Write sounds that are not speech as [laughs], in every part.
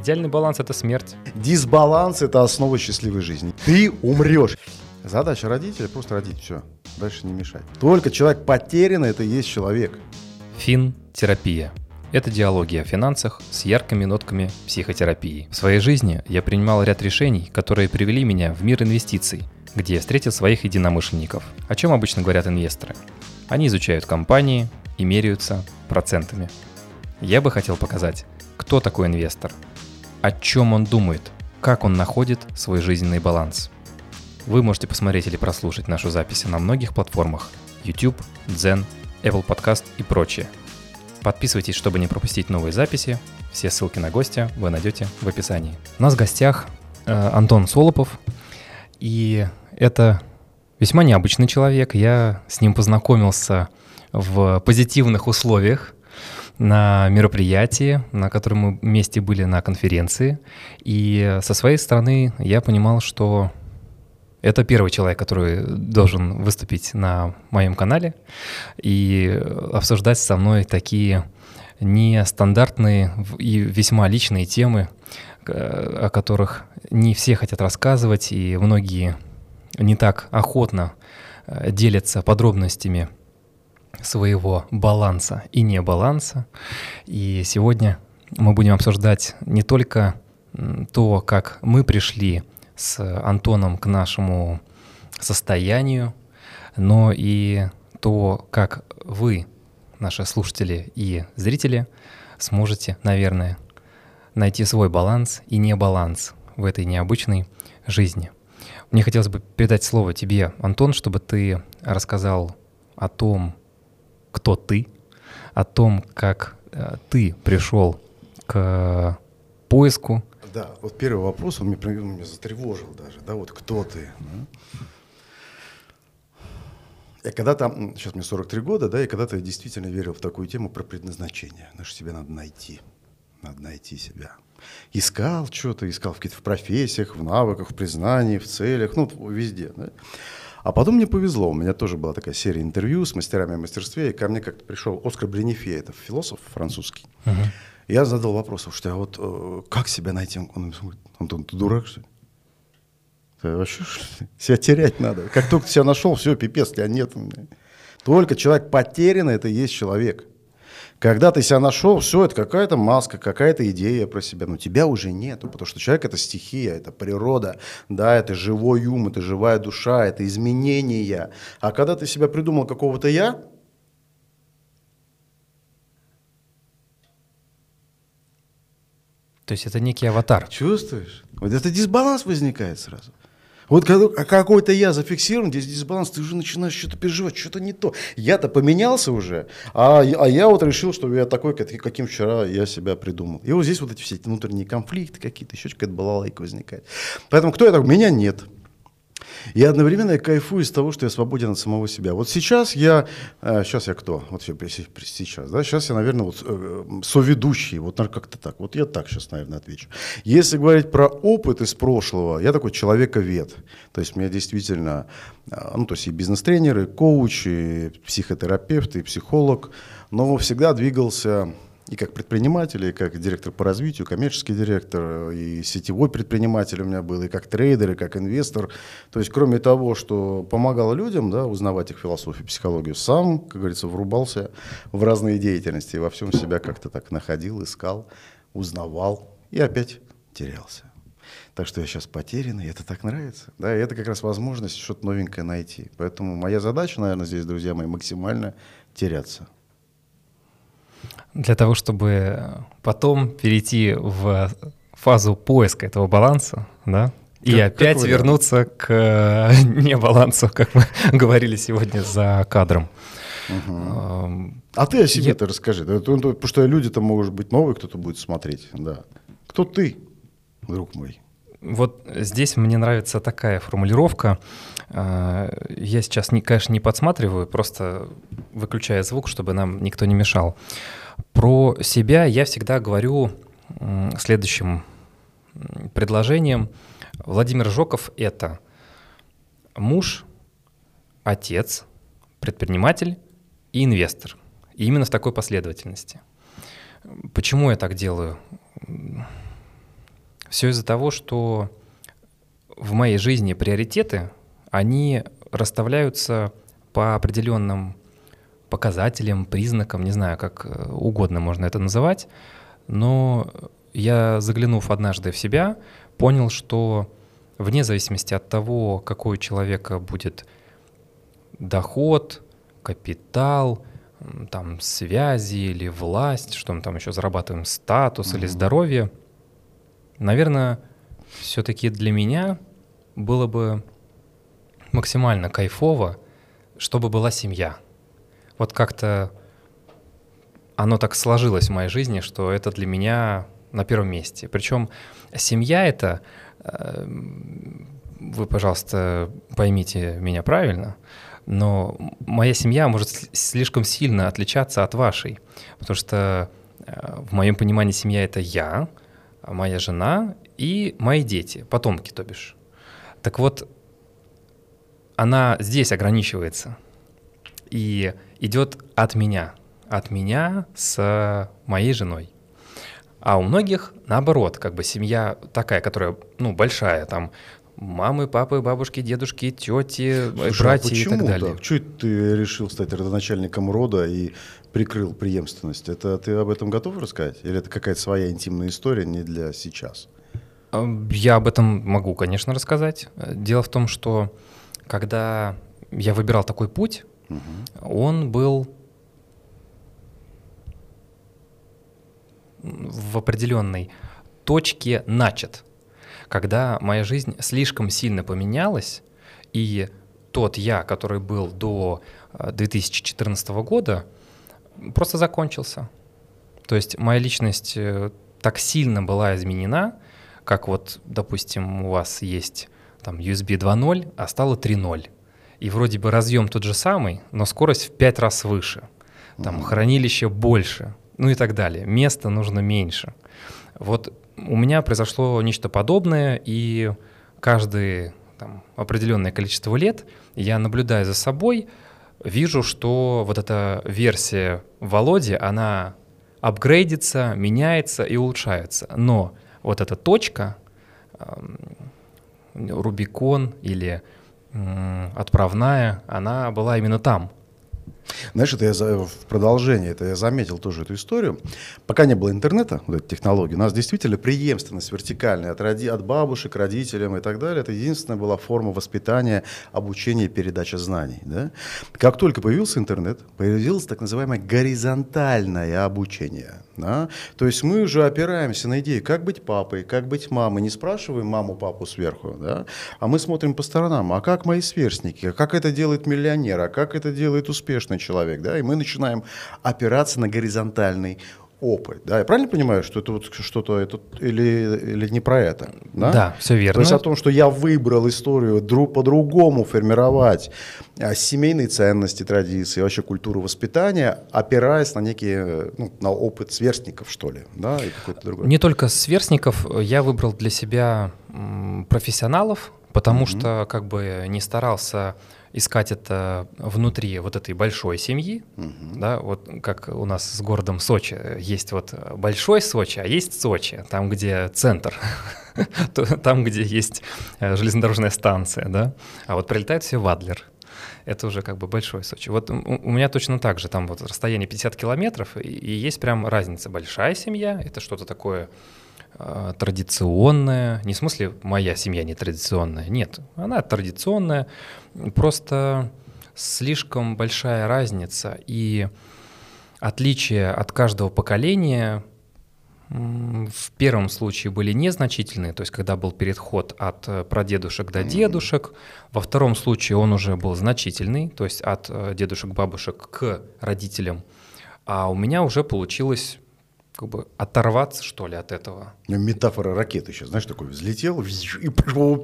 Идеальный баланс – это смерть. Дисбаланс – это основа счастливой жизни. Ты умрешь. Задача родителя – просто родить, все. Дальше не мешать. Только человек потерянный – это и есть человек. Фин-терапия. Это диалоги о финансах с яркими нотками психотерапии. В своей жизни я принимал ряд решений, которые привели меня в мир инвестиций, где я встретил своих единомышленников. О чем обычно говорят инвесторы? Они изучают компании и меряются процентами. Я бы хотел показать, кто такой инвестор, о чем он думает, как он находит свой жизненный баланс. Вы можете посмотреть или прослушать нашу запись на многих платформах YouTube, Zen, Apple Podcast и прочее. Подписывайтесь, чтобы не пропустить новые записи. Все ссылки на гостя вы найдете в описании. У нас в гостях э, Антон Солопов, и это весьма необычный человек. Я с ним познакомился в позитивных условиях на мероприятии, на котором мы вместе были на конференции. И со своей стороны я понимал, что это первый человек, который должен выступить на моем канале и обсуждать со мной такие нестандартные и весьма личные темы, о которых не все хотят рассказывать, и многие не так охотно э, делятся подробностями своего баланса и небаланса. И сегодня мы будем обсуждать не только то, как мы пришли с Антоном к нашему состоянию, но и то, как вы, наши слушатели и зрители, сможете, наверное, найти свой баланс и небаланс в этой необычной жизни. Мне хотелось бы передать слово тебе, Антон, чтобы ты рассказал о том, кто ты, о том, как э, ты пришел к поиску да, вот первый вопрос, он меня, он меня затревожил даже, да, вот кто ты? Да? Я когда-то, сейчас мне 43 года, да, и когда-то я действительно верил в такую тему про предназначение. Знаешь, себе надо найти, надо найти себя. Искал что-то, искал в каких-то профессиях, в навыках, в признании, в целях, ну, везде. Да? А потом мне повезло, у меня тоже была такая серия интервью с мастерами в мастерстве, и ко мне как-то пришел Оскар Бренефе, это философ французский. Uh-huh. Я задал вопрос, что а вот э, как себя найти? Он говорит, Антон, ты дурак, что ли? Ты вообще что ли? Себя терять надо. Как только ты себя нашел, все, пипец, тебя нет. Только человек потерянный, это и есть человек. Когда ты себя нашел, все, это какая-то маска, какая-то идея про себя, но тебя уже нету, потому что человек это стихия, это природа, да, это живой ум, это живая душа, это изменения. А когда ты себя придумал какого-то я, То есть это некий аватар. Чувствуешь? Вот это дисбаланс возникает сразу. Вот а какой-то я зафиксирован, здесь дисбаланс, ты уже начинаешь что-то переживать, что-то не то. Я-то поменялся уже, а, а я вот решил, что я такой, каким вчера я себя придумал. И вот здесь вот эти все внутренние конфликты какие-то, еще какая-то балалайка возникает. Поэтому кто я такой? Меня нет. И одновременно я кайфую из того, что я свободен от самого себя. Вот сейчас я, сейчас э, я кто? Вот сейчас, да, сейчас я, наверное, вот э, соведущий, вот как-то так. Вот я так сейчас, наверное, отвечу. Если говорить про опыт из прошлого, я такой человековед. То есть меня действительно, э, ну, то есть и бизнес-тренер, и коуч, и психотерапевт, и психолог, но всегда двигался и как предприниматель, и как директор по развитию, коммерческий директор, и сетевой предприниматель у меня был, и как трейдер, и как инвестор. То есть кроме того, что помогал людям да, узнавать их философию, психологию, сам, как говорится, врубался в разные деятельности, и во всем себя как-то так находил, искал, узнавал и опять терялся. Так что я сейчас потерянный, и это так нравится. Да, и это как раз возможность что-то новенькое найти. Поэтому моя задача, наверное, здесь, друзья мои, максимально теряться для того, чтобы потом перейти в фазу поиска этого баланса, да, и как, опять как вернуться к э, [laughs] небалансу, как мы [laughs] говорили сегодня за кадром. Угу. А ты о себе-то я... расскажи. Потому что люди-то могут быть новые, кто-то будет смотреть. Да. Кто ты, друг мой? Вот здесь мне нравится такая формулировка. А, я сейчас, конечно, не подсматриваю, просто выключая звук, чтобы нам никто не мешал. Про себя я всегда говорю следующим предложением. Владимир Жоков — это муж, отец, предприниматель и инвестор. И именно в такой последовательности. Почему я так делаю? Все из-за того, что в моей жизни приоритеты, они расставляются по определенным показателям, признакам, не знаю, как э, угодно можно это называть, но я, заглянув однажды в себя, понял, что вне зависимости от того, какой у человека будет доход, капитал, там связи или власть, что мы там еще зарабатываем, статус mm-hmm. или здоровье, наверное, все-таки для меня было бы максимально кайфово, чтобы была семья. Вот как-то оно так сложилось в моей жизни, что это для меня на первом месте. Причем семья это, э, вы, пожалуйста, поймите меня правильно, но моя семья может слишком сильно отличаться от вашей, потому что э, в моем понимании семья это я, моя жена и мои дети, потомки, то бишь. Так вот, она здесь ограничивается и идет от меня, от меня с моей женой. А у многих наоборот, как бы семья такая, которая, ну, большая, там мамы, папы, бабушки, дедушки, тети, Слушай, а братья а и так далее. Так? Чего ты решил стать родоначальником рода и прикрыл преемственность? Это ты об этом готов рассказать? Или это какая-то своя интимная история, не для сейчас? Я об этом могу, конечно, рассказать. Дело в том, что когда я выбирал такой путь, угу. он был в определенной точке начат, когда моя жизнь слишком сильно поменялась, и тот я, который был до 2014 э, года, просто закончился. То есть моя личность э, так сильно была изменена, как вот, допустим, у вас есть там USB 2.0, а стало 3.0. И вроде бы разъем тот же самый, но скорость в 5 раз выше. Там mm-hmm. хранилище больше, ну и так далее. Места нужно меньше. Вот у меня произошло нечто подобное, и каждое там, определенное количество лет я наблюдаю за собой, вижу, что вот эта версия Володи, она апгрейдится, меняется и улучшается. Но вот эта точка, Рубикон или отправная, она была именно там. Знаешь, это я в продолжение, это я заметил тоже эту историю. Пока не было интернета, вот этой технологии, у нас действительно преемственность вертикальная от, роди, от бабушек, родителям и так далее. Это единственная была форма воспитания, обучения и передачи знаний. Да? Как только появился интернет, появилось так называемое горизонтальное обучение. Да? То есть мы уже опираемся на идею, как быть папой, как быть мамой. Не спрашиваем маму, папу сверху, да? а мы смотрим по сторонам. А как мои сверстники? А как это делает миллионер? А как это делает успешный человек? Да? И мы начинаем опираться на горизонтальный опыт. Да, я правильно понимаю, что это вот что-то это, или, или не про это? Да? да, все верно. То есть о том, что я выбрал историю друг по-другому формировать а, семейные ценности, традиции, вообще культуру воспитания, опираясь на некие, ну, на опыт сверстников, что ли, да, и какой-то другой. Не только сверстников, я выбрал для себя профессионалов, потому mm-hmm. что как бы не старался искать это внутри вот этой большой семьи, угу. да, вот как у нас с городом Сочи есть вот большой Сочи, а есть Сочи, там где центр, [laughs] там где есть э, железнодорожная станция, да, а вот прилетают все в Адлер, это уже как бы большой Сочи. Вот у, меня точно так же, там вот расстояние 50 километров, и, и есть прям разница. Большая семья — это что-то такое э, традиционное, не в смысле моя семья не традиционная, нет, она традиционная, Просто слишком большая разница и отличия от каждого поколения в первом случае были незначительные, то есть когда был переход от э, прадедушек до дедушек. Во втором случае он уже был значительный, то есть от э, дедушек, бабушек к родителям. А у меня уже получилось как бы оторваться, что ли, от этого. Ну, метафора ракеты сейчас, знаешь, такой взлетел, и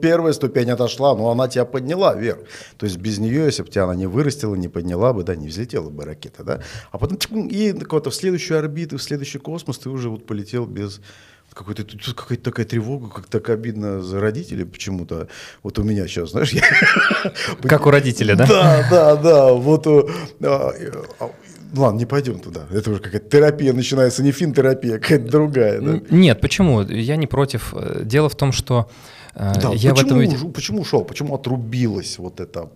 первая ступень отошла, но она тебя подняла вверх. То есть без нее, если бы тебя она не вырастила, не подняла бы, да, не взлетела бы ракета, да. А потом и куда-то в следующую орбиту, в следующий космос ты уже вот полетел без какой-то тут какая-то такая тревога, как так обидно за родителей почему-то. Вот у меня сейчас, знаешь, я... Как у родителя, да? Да, да, да. Вот э, а, ладно, не пойдем туда. Это уже какая-то терапия начинается, не фин-терапия, какая-то другая. Да? Нет, почему? Я не против. Дело в том, что да, я почему, в этом... почему ушел? Почему отрубилась вот эта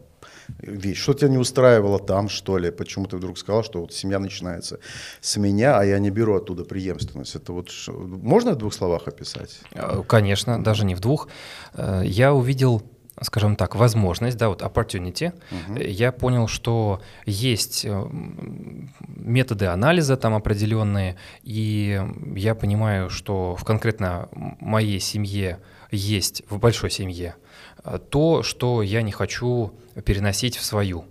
вещь? Что тебя не устраивало там, что ли? Почему ты вдруг сказал, что вот семья начинается с меня, а я не беру оттуда преемственность? Это вот можно в двух словах описать? Конечно, даже не в двух. Я увидел скажем так, возможность, да, вот opportunity, угу. я понял, что есть э, методы анализа там определенные, и я понимаю, что в конкретно моей семье есть, в большой семье, э, то, что я не хочу переносить в свою.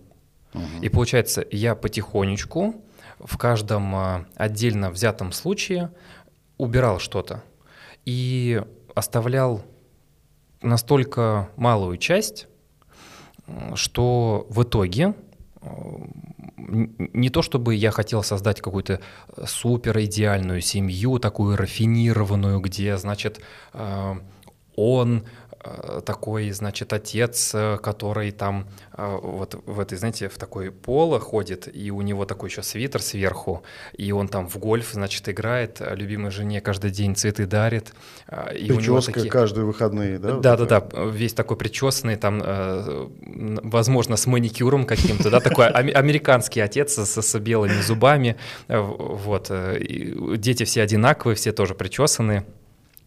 Угу. И получается, я потихонечку в каждом отдельно взятом случае убирал что-то и оставлял настолько малую часть, что в итоге не то чтобы я хотел создать какую-то супер идеальную семью, такую рафинированную, где, значит, э, он Э, такой, значит, отец, э, который там э, вот в этой, знаете, в такой поло ходит, и у него такой еще свитер сверху, и он там в гольф, значит, играет, любимой жене каждый день цветы дарит. И Прическа у него такие... каждые выходные, да? Да-да-да, весь такой причесанный, там, возможно, с маникюром каким-то, да, такой американский отец с белыми зубами, вот. Дети все одинаковые, все тоже причесанные.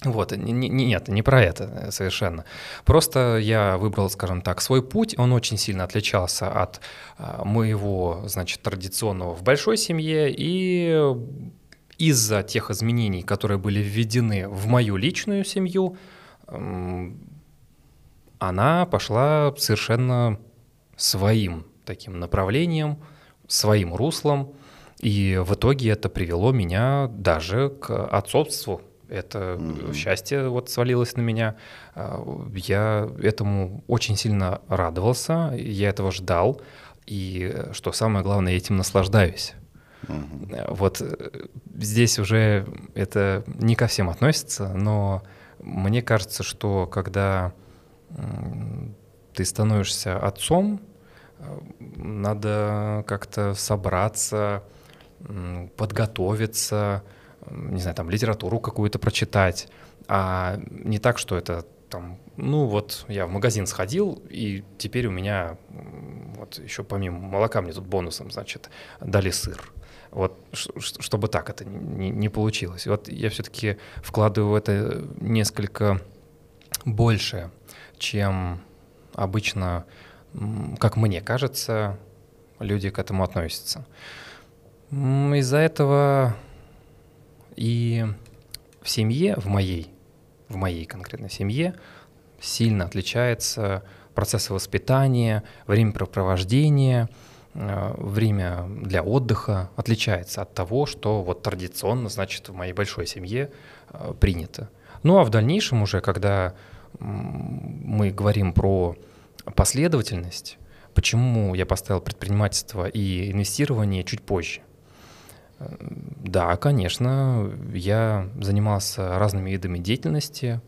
Вот, нет, не про это э, совершенно. Просто я выбрал, скажем так, свой путь. Он очень сильно отличался от а, моего, значит, традиционного в большой семье. И из-за тех изменений, которые были введены в мою личную семью, она пошла совершенно своим таким направлением, своим руслом. И в итоге это привело меня даже к отцовству это mm-hmm. счастье вот свалилось на меня. А, я этому очень сильно радовался, я этого ждал. И что самое главное, я этим наслаждаюсь. Mm-hmm. Вот э, здесь уже это не ко всем относится, но мне кажется, что когда ты становишься отцом, э, надо как-то собраться, подготовиться, не знаю, там литературу какую-то прочитать, а не так, что это там, ну вот я в магазин сходил, и теперь у меня вот еще помимо молока мне тут бонусом, значит, дали сыр. Вот чтобы так это не, не получилось. Вот я все-таки вкладываю в это несколько больше, чем обычно, как мне кажется, люди к этому относятся. Из-за этого и в семье, в моей, в моей конкретной семье, сильно отличается процесс воспитания, времяпрепровождения, э, время для отдыха отличается от того, что вот традиционно, значит, в моей большой семье э, принято. Ну а в дальнейшем уже, когда мы говорим про последовательность, почему я поставил предпринимательство и инвестирование чуть позже – да, конечно, я занимался разными видами деятельности,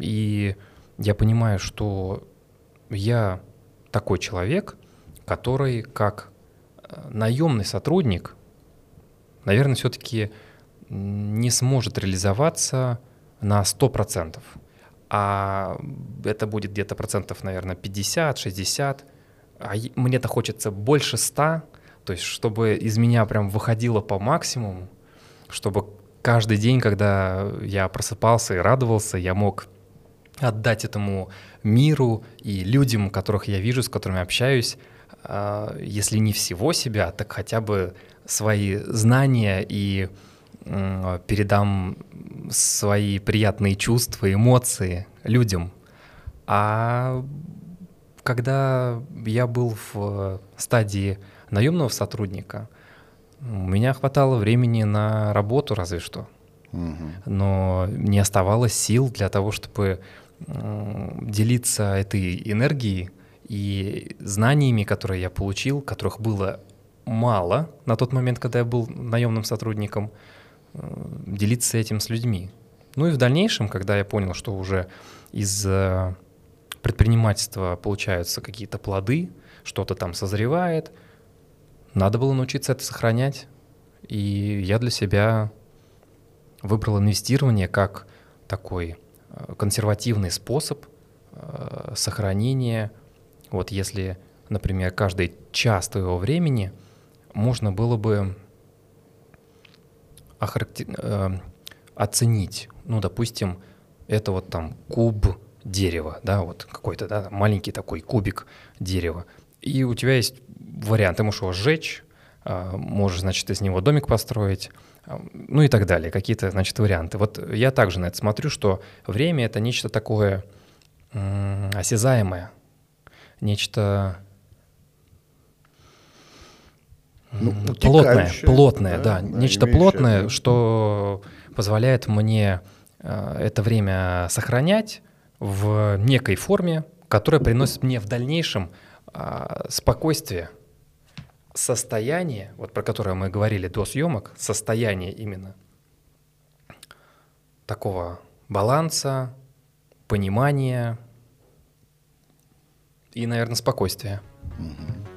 и я понимаю, что я такой человек, который как э, наемный сотрудник, наверное, все-таки не сможет реализоваться на 100%, а это будет где-то процентов, наверное, 50-60, а мне-то хочется больше 100, то есть, чтобы из меня прям выходило по максимуму, чтобы каждый день, когда я просыпался и радовался, я мог отдать этому миру и людям, которых я вижу, с которыми общаюсь, а, если не всего себя, так хотя бы свои знания и передам свои приятные чувства, эмоции людям. А когда я был в стадии наемного сотрудника у меня хватало времени на работу разве что. Но не оставалось сил для того, чтобы делиться этой энергией и знаниями, которые я получил, которых было мало на тот момент, когда я был наемным сотрудником, э, делиться этим с людьми. Ну и в дальнейшем, когда я понял, что уже из предпринимательства получаются какие-то плоды, что-то там созревает – надо было научиться это сохранять. И я для себя выбрал инвестирование как такой э, консервативный способ э, сохранения. Вот если, например, каждый час твоего времени можно было бы охарактер... Э, оценить, ну, допустим, это вот там куб дерева, да, вот какой-то, да, маленький такой кубик дерева. И у тебя есть вариант, ты можешь его сжечь, а, можешь, значит, из него домик построить, а, ну и так далее, какие-то, значит, варианты. Вот я также на это смотрю, что время — это нечто такое осязаемое, нечто ну, плотное, плотное, да, да, нечто плотное, это. что позволяет мне э, это время сохранять в некой форме, которая приносит мне в дальнейшем э, спокойствие, состояние, вот про которое мы говорили до съемок, состояние именно такого баланса, понимания и, наверное, спокойствия. Mm-hmm.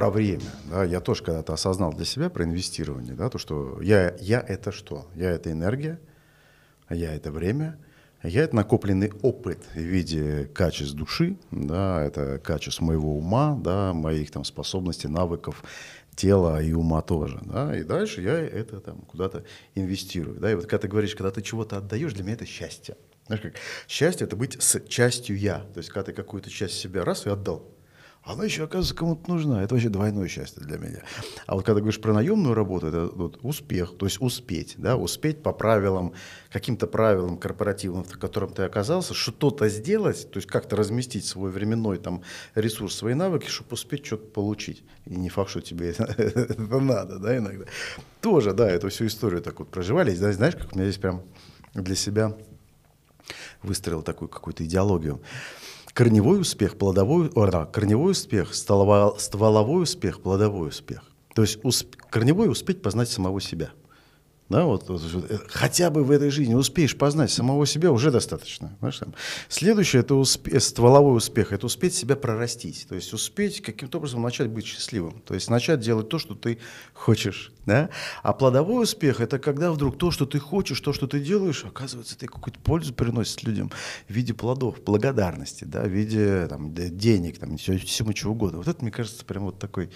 Про время. Да, я тоже когда-то осознал для себя про инвестирование, да, то, что я, я это что? Я это энергия, я это время, я это накопленный опыт в виде качеств души, да, это качеств моего ума, да, моих там способностей, навыков, тела и ума тоже, да, и дальше я это там куда-то инвестирую, да, и вот когда ты говоришь, когда ты чего-то отдаешь, для меня это счастье. Знаешь, как счастье — это быть с частью я, то есть когда ты какую-то часть себя раз и отдал, она еще, оказывается, кому-то нужна. Это вообще двойное счастье для меня. А вот когда говоришь про наемную работу, это вот успех, то есть успеть, да, успеть по правилам, каким-то правилам корпоративным, в котором ты оказался, что-то сделать, то есть как-то разместить свой временной там ресурс, свои навыки, чтобы успеть что-то получить. И не факт, что тебе [laughs] это, надо, да, иногда. Тоже, да, эту всю историю так вот проживали. Знаешь, как у меня здесь прям для себя выстроил такую какую-то идеологию. Корневой успех, плодовой, о, корневой успех, стволовой успех, плодовой успех. То есть усп, корневой успеть познать самого себя – да, вот, э, хотя бы в этой жизни успеешь познать самого себя, уже достаточно. Знаешь, там. Следующее – это успе- стволовой успех, это успеть себя прорастить, то есть успеть каким-то образом начать быть счастливым, то есть начать делать то, что ты хочешь. Да? А плодовой успех – это когда вдруг то, что ты хочешь, то, что ты делаешь, оказывается, ты какую-то пользу приносит людям в виде плодов, благодарности, да, в виде там, денег, там, всему чего угодно. Вот это, мне кажется, прям вот такой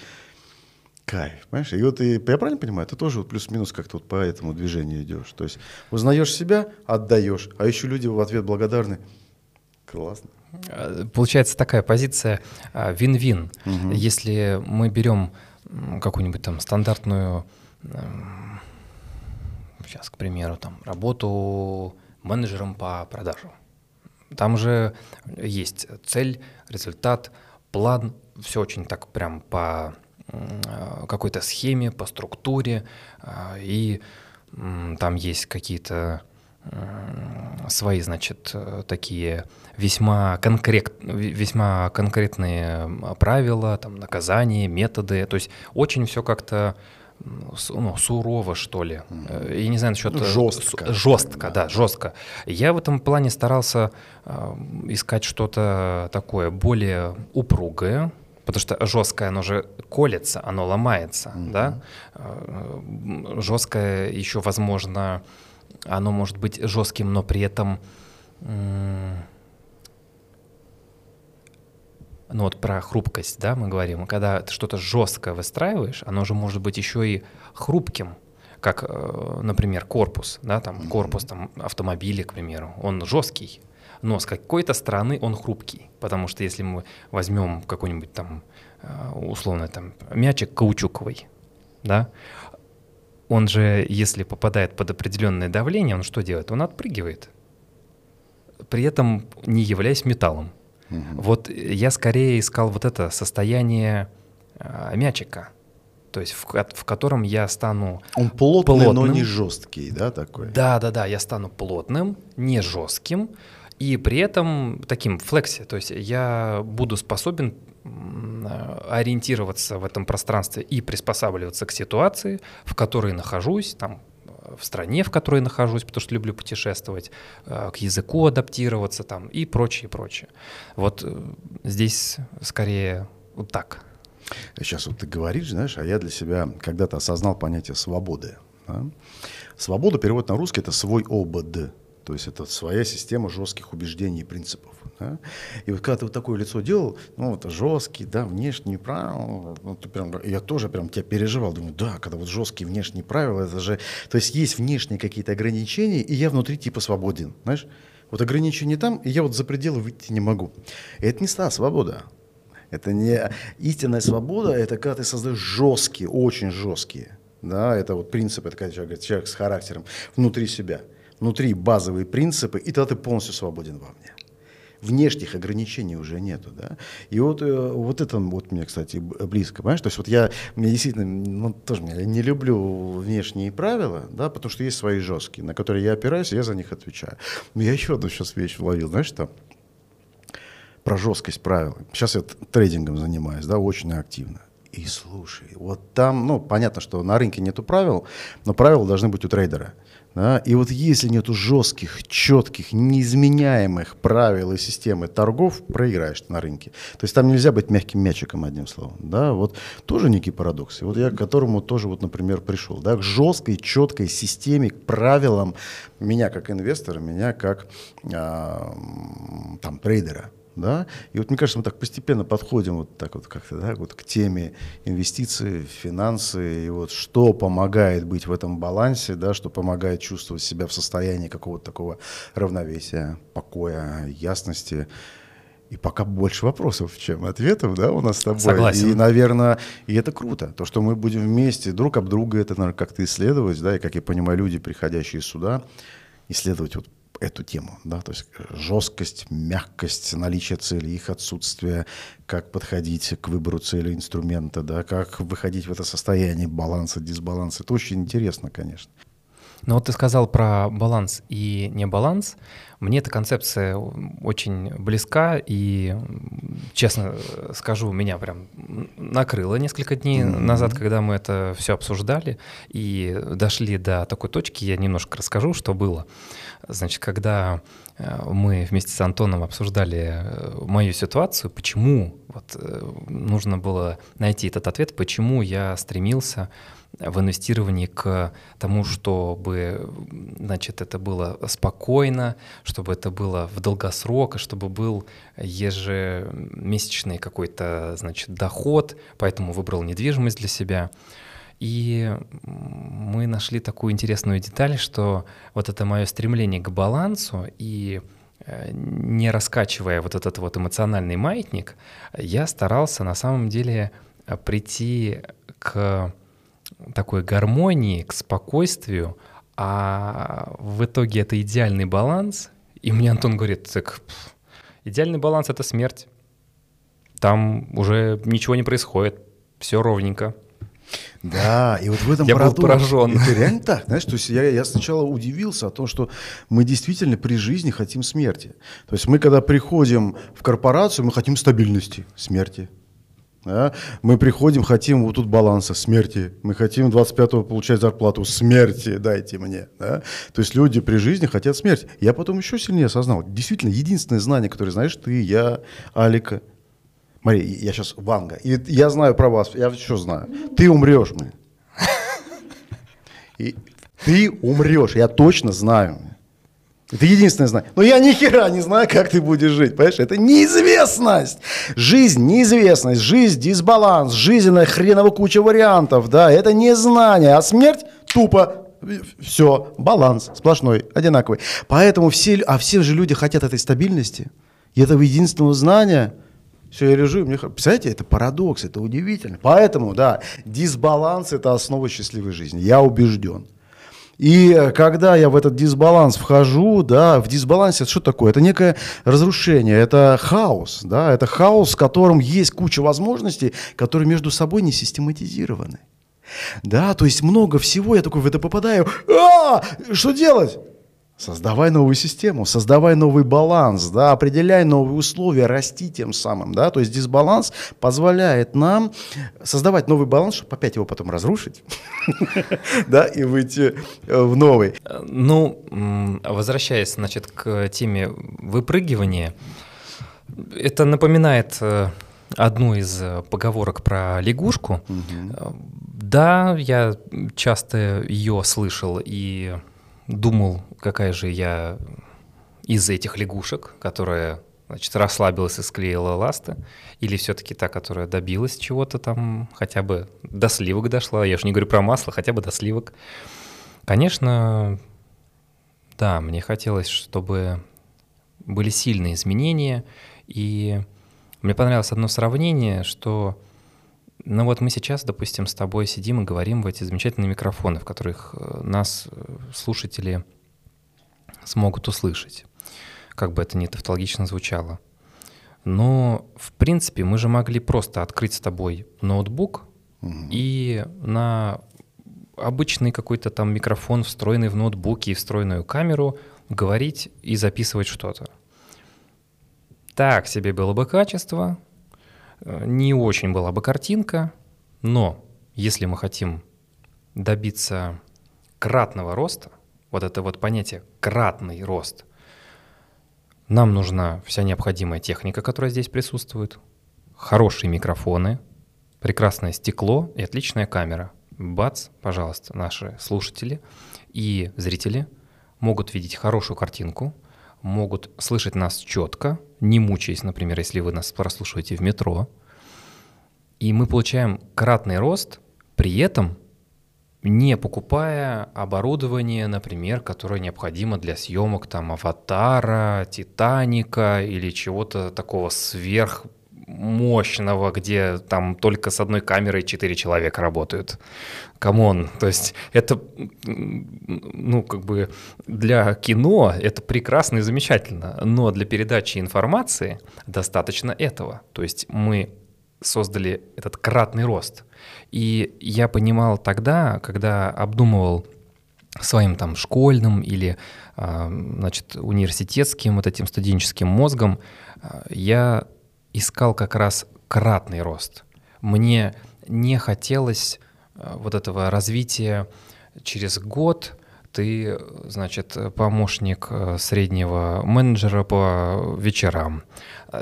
Кайф, понимаешь? И вот и, я правильно понимаю, ты тоже вот плюс-минус как-то вот по этому движению идешь. То есть узнаешь себя, отдаешь, а еще люди в ответ благодарны. Классно. А, получается такая позиция а, вин-вин. Угу. Если мы берем какую-нибудь там стандартную, сейчас, к примеру, там работу менеджером по продажам. Там же есть цель, результат, план, все очень так прям по какой-то схеме, по структуре, э, и там есть какие-то свои, значит, э, такие весьма, конкрет, весьма конкретные правила, там, наказания, методы. То есть очень все как-то ну, сурово, что ли. Я не знаю насчет... Ну, жестко. Жестко, да, да, жестко. Я в этом плане старался искать что-то такое более упругое, Потому что жесткое, оно же колется, оно ломается, mm-hmm. да. Э, жесткое еще, возможно, оно может быть жестким, но при этом, ну вот про хрупкость, да, мы говорим, когда ты что-то жесткое выстраиваешь, оно же может быть еще и хрупким, как, э, например, корпус, да, там mm-hmm. корпус там автомобиля, к примеру, он жесткий, но с какой-то стороны он хрупкий, потому что если мы возьмем какой-нибудь там э, условно там мячик каучуковый, да, он же, если попадает под определенное давление, он что делает? Он отпрыгивает, при этом не являясь металлом. Угу. Вот я скорее искал вот это состояние э, мячика, то есть в, в котором я стану Он плотный, плотным. но не жесткий, да, такой? Да, да, да, я стану плотным, не жестким, и при этом таким флексе, то есть я буду способен ориентироваться в этом пространстве и приспосабливаться к ситуации, в которой нахожусь, там, в стране, в которой нахожусь, потому что люблю путешествовать, э, к языку адаптироваться там и прочее, прочее. Вот э, здесь скорее вот так. Сейчас вот ты говоришь, знаешь, а я для себя когда-то осознал понятие свободы. Да? Свобода, перевод на русский, это свой ОБД. То есть это своя система жестких убеждений и принципов. Да? И вот когда ты вот такое лицо делал, ну, вот жесткий, да, внешние правила, ну, ты прям, я тоже прям тебя переживал, думаю, да, когда вот жесткие внешние правила, это же, то есть есть внешние какие-то ограничения, и я внутри типа свободен, знаешь? Вот ограничения там, и я вот за пределы выйти не могу. И это не та свобода. Это не истинная свобода, это когда ты создаешь жесткие, очень жесткие, да, это вот принцип, это когда человек, человек с характером внутри себя – внутри базовые принципы, и тогда ты полностью свободен во мне. Внешних ограничений уже нету, да. И вот, э, вот это вот мне, кстати, близко, понимаешь? То есть вот я, мне действительно, ну, тоже я не люблю внешние правила, да, потому что есть свои жесткие, на которые я опираюсь, я за них отвечаю. Но я еще одну сейчас вещь уловил, знаешь что? Про жесткость правил. Сейчас я трейдингом занимаюсь, да, очень активно. И слушай, вот там, ну, понятно, что на рынке нету правил, но правила должны быть у трейдера. Да? И вот если нету жестких, четких, неизменяемых правил и системы торгов, проиграешь на рынке. То есть там нельзя быть мягким мячиком, одним словом. Да? Вот тоже некий парадокс. И вот я к которому тоже, вот, например, пришел. Да? К жесткой, четкой системе, к правилам меня как инвестора, меня как а, там, трейдера да, и вот мне кажется, мы так постепенно подходим вот так вот как-то, да, вот к теме инвестиций, финансы, и вот что помогает быть в этом балансе, да, что помогает чувствовать себя в состоянии какого-то такого равновесия, покоя, ясности, и пока больше вопросов, чем ответов, да, у нас с тобой. Согласен. И, наверное, и это круто. То, что мы будем вместе друг об друга это, наверное, как-то исследовать, да, и, как я понимаю, люди, приходящие сюда, исследовать вот эту тему, да, то есть э, жесткость, мягкость, наличие цели, их отсутствие, как подходить к выбору цели инструмента, да, как выходить в это состояние баланса, дисбаланса. Это очень интересно, конечно. Но вот ты сказал про баланс и не баланс. Мне эта концепция очень близка и, честно скажу, меня прям накрыло несколько дней mm-hmm. назад, когда мы это все обсуждали и дошли до такой точки. Я немножко расскажу, что было. Значит, когда э, мы вместе с Антоном обсуждали э, мою ситуацию, почему вот э, нужно было найти этот ответ, почему я стремился в инвестировании к тому, чтобы значит, это было спокойно, чтобы это было в долгосрок, чтобы был ежемесячный какой-то значит, доход, поэтому выбрал недвижимость для себя. И мы нашли такую интересную деталь, что вот это мое стремление к балансу и э, не раскачивая вот этот вот эмоциональный маятник, я старался на самом деле прийти к такой гармонии, к спокойствию, а в итоге это идеальный баланс. И мне Антон говорит, так идеальный баланс — это смерть. Там уже ничего не происходит, все ровненько. Да, и вот в этом я был поражен. Это реально так, знаешь, то есть я, я сначала удивился о том, что мы действительно при жизни хотим смерти. То есть мы, когда приходим в корпорацию, мы хотим стабильности, смерти. Да? Мы приходим, хотим вот тут баланса, смерти. Мы хотим 25-го получать зарплату, смерти дайте мне. Да? То есть люди при жизни хотят смерти. Я потом еще сильнее осознал. Действительно, единственное знание, которое знаешь ты, я, Алика. Мария, я сейчас Ванга. И я знаю про вас, я что знаю. Ты умрешь, мы. И ты умрешь, я точно знаю. Это единственное знание. Но я ни хера не знаю, как ты будешь жить. Понимаешь? Это неизвестность. Жизнь, неизвестность, жизнь, дисбаланс, жизненная хреново куча вариантов. Да, это не знание, а смерть тупо все, баланс сплошной, одинаковый. Поэтому все, а все же люди хотят этой стабильности и этого единственного знания. Все, я лежу, и мне... Представляете, это парадокс, это удивительно. Поэтому, да, дисбаланс – это основа счастливой жизни. Я убежден. И когда я в этот дисбаланс вхожу, да, в дисбалансе это что такое? Это некое разрушение, это хаос, да, это хаос, в котором есть куча возможностей, которые между собой не систематизированы. Да, то есть много всего, я такой в это попадаю, а, что делать? Создавай новую систему, создавай новый баланс, да, определяй новые условия, расти тем самым, да, то есть дисбаланс позволяет нам создавать новый баланс, чтобы опять его потом разрушить, [laughs] да, и выйти э, в новый. Ну, возвращаясь, значит, к теме выпрыгивания, это напоминает э, одну из э, поговорок про лягушку. Да, я часто ее слышал и думал, какая же я из этих лягушек, которая значит, расслабилась и склеила ласты, или все-таки та, которая добилась чего-то там, хотя бы до сливок дошла, я же не говорю про масло, хотя бы до сливок. Конечно, да, мне хотелось, чтобы были сильные изменения, и мне понравилось одно сравнение, что ну вот мы сейчас, допустим, с тобой сидим и говорим в эти замечательные микрофоны, в которых э, нас э, слушатели смогут услышать, как бы это ни тавтологично звучало. Но, в принципе, мы же могли просто открыть с тобой ноутбук и на обычный какой-то там микрофон, встроенный в ноутбуке и встроенную камеру, говорить и записывать что-то. Так себе было бы качество, не очень была бы картинка, но если мы хотим добиться кратного роста, вот это вот понятие кратный рост, нам нужна вся необходимая техника, которая здесь присутствует, хорошие микрофоны, прекрасное стекло и отличная камера. Бац, пожалуйста, наши слушатели и зрители могут видеть хорошую картинку, могут слышать нас четко, не мучаясь, например, если вы нас прослушиваете в метро. И мы получаем кратный рост, при этом не покупая оборудование, например, которое необходимо для съемок там «Аватара», «Титаника» или чего-то такого сверх мощного, где там только с одной камерой четыре человека работают. Come on, то есть это, ну, как бы для кино это прекрасно и замечательно, но для передачи информации достаточно этого. То есть мы создали этот кратный рост. И я понимал тогда, когда обдумывал своим там школьным или а, значит, университетским вот этим студенческим мозгом, а, я искал как раз кратный рост. Мне не хотелось э, вот этого развития через год, ты, значит, помощник э, среднего менеджера по вечерам.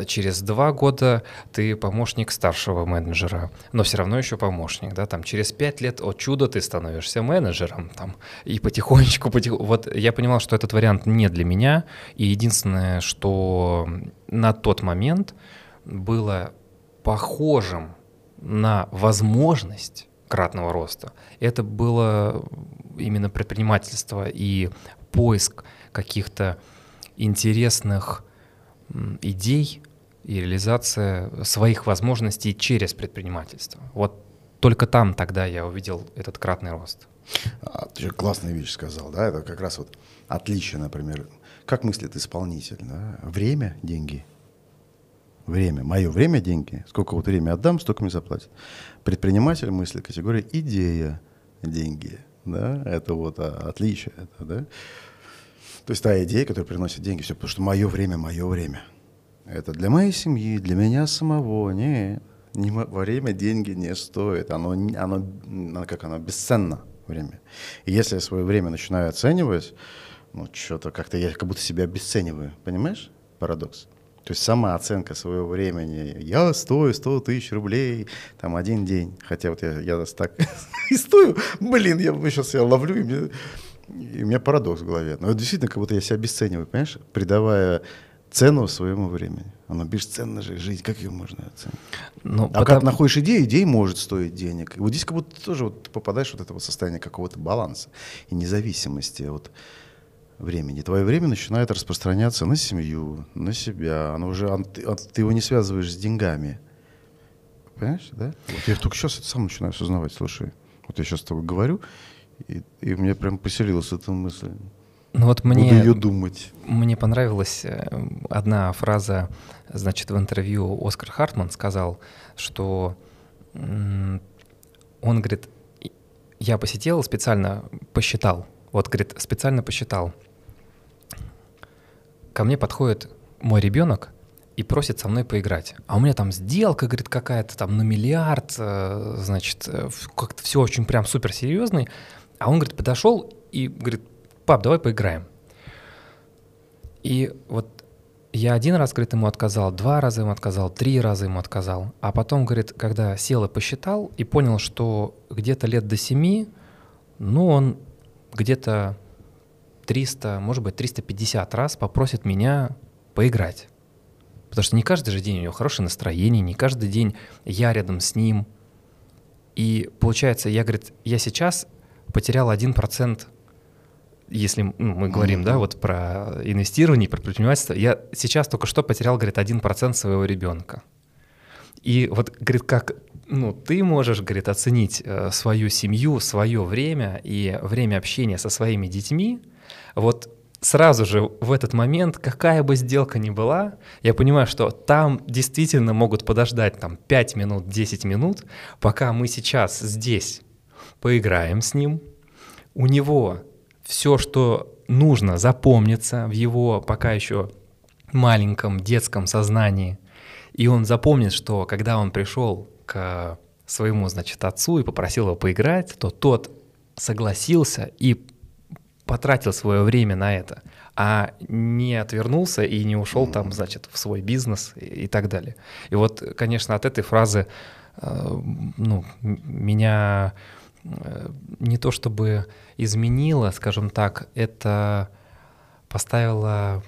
Через два года ты помощник старшего менеджера, но все равно еще помощник, да, там через пять лет, о чудо, ты становишься менеджером, там, и потихонечку, потихонечку, вот я понимал, что этот вариант не для меня, и единственное, что на тот момент было похожим на возможность кратного роста, это было именно предпринимательство и поиск каких-то интересных идей и реализация своих возможностей через предпринимательство. Вот только там тогда я увидел этот кратный рост. А, ты же классную вещь сказал, да? Это как раз вот отличие, например. Как мыслит исполнитель, да? Время, деньги. Время. Мое время – деньги. Сколько вот время отдам, столько мне заплатят. Предприниматель мыслит категория идея, деньги. Да? Это вот а, отличие. Это, да? То есть та идея, которая приносит деньги, все, потому что мое время, мое время. Это для моей семьи, для меня самого. Нет, не, время деньги не стоит. Оно, оно, как оно бесценно время. И если я свое время начинаю оценивать, ну, что-то как-то я как будто себя обесцениваю. Понимаешь парадокс? То есть сама оценка своего времени. Я стою 100 тысяч рублей, там один день. Хотя вот я, я так [laughs] и стою, блин, я сейчас я ловлю, и, мне, и у меня парадокс в голове. Но это действительно как будто я себя обесцениваю, понимаешь, придавая цену своему времени. Оно бесценно же, жизнь, как ее можно оценить? Ну, а потому... как находишь идею, идея может стоить денег. И вот здесь как будто тоже вот попадаешь в вот это вот состояние какого-то баланса и независимости от времени. Твое время начинает распространяться на семью, на себя. Оно уже, ты, ты его не связываешь с деньгами. Понимаешь, да? Вот я только сейчас это сам начинаю осознавать. Слушай, вот я сейчас с тобой говорю, и, и мне прям поселилась эта мысль. Ну вот мне, Буду ее думать. Мне понравилась э, одна фраза, значит, в интервью Оскар Хартман сказал, что он говорит, я посетил, специально посчитал, вот, говорит, специально посчитал, ко мне подходит мой ребенок и просит со мной поиграть. А у меня там сделка, говорит, какая-то там на миллиард, э, значит, э, как-то все очень прям супер серьезный. А он, говорит, подошел и говорит, пап, давай поиграем. И вот я один раз, говорит, ему отказал, два раза ему отказал, три раза ему отказал. А потом, говорит, когда сел и посчитал и понял, что где-то лет до семи, ну, он где-то 300, может быть, 350 раз попросит меня поиграть. Потому что не каждый же день у него хорошее настроение, не каждый день я рядом с ним. И получается, я, говорит, я сейчас потерял 1% если ну, мы говорим, mm-hmm. да, вот про инвестирование, про предпринимательство, я сейчас только что потерял, говорит, один процент своего ребенка. И вот, говорит, как ну, ты можешь, говорит, оценить э, свою семью, свое время и время общения со своими детьми, вот сразу же в этот момент, какая бы сделка ни была, я понимаю, что там действительно могут подождать там 5 минут, 10 минут, пока мы сейчас здесь поиграем с ним, у него все, что нужно, запомнится в его пока еще маленьком детском сознании. И он запомнит, что когда он пришел к своему, значит, отцу и попросил его поиграть, то тот согласился и потратил свое время на это, а не отвернулся и не ушел там, значит, в свой бизнес и, и так далее. И вот, конечно, от этой фразы э, ну, меня Э, не то чтобы изменило, скажем так, это поставило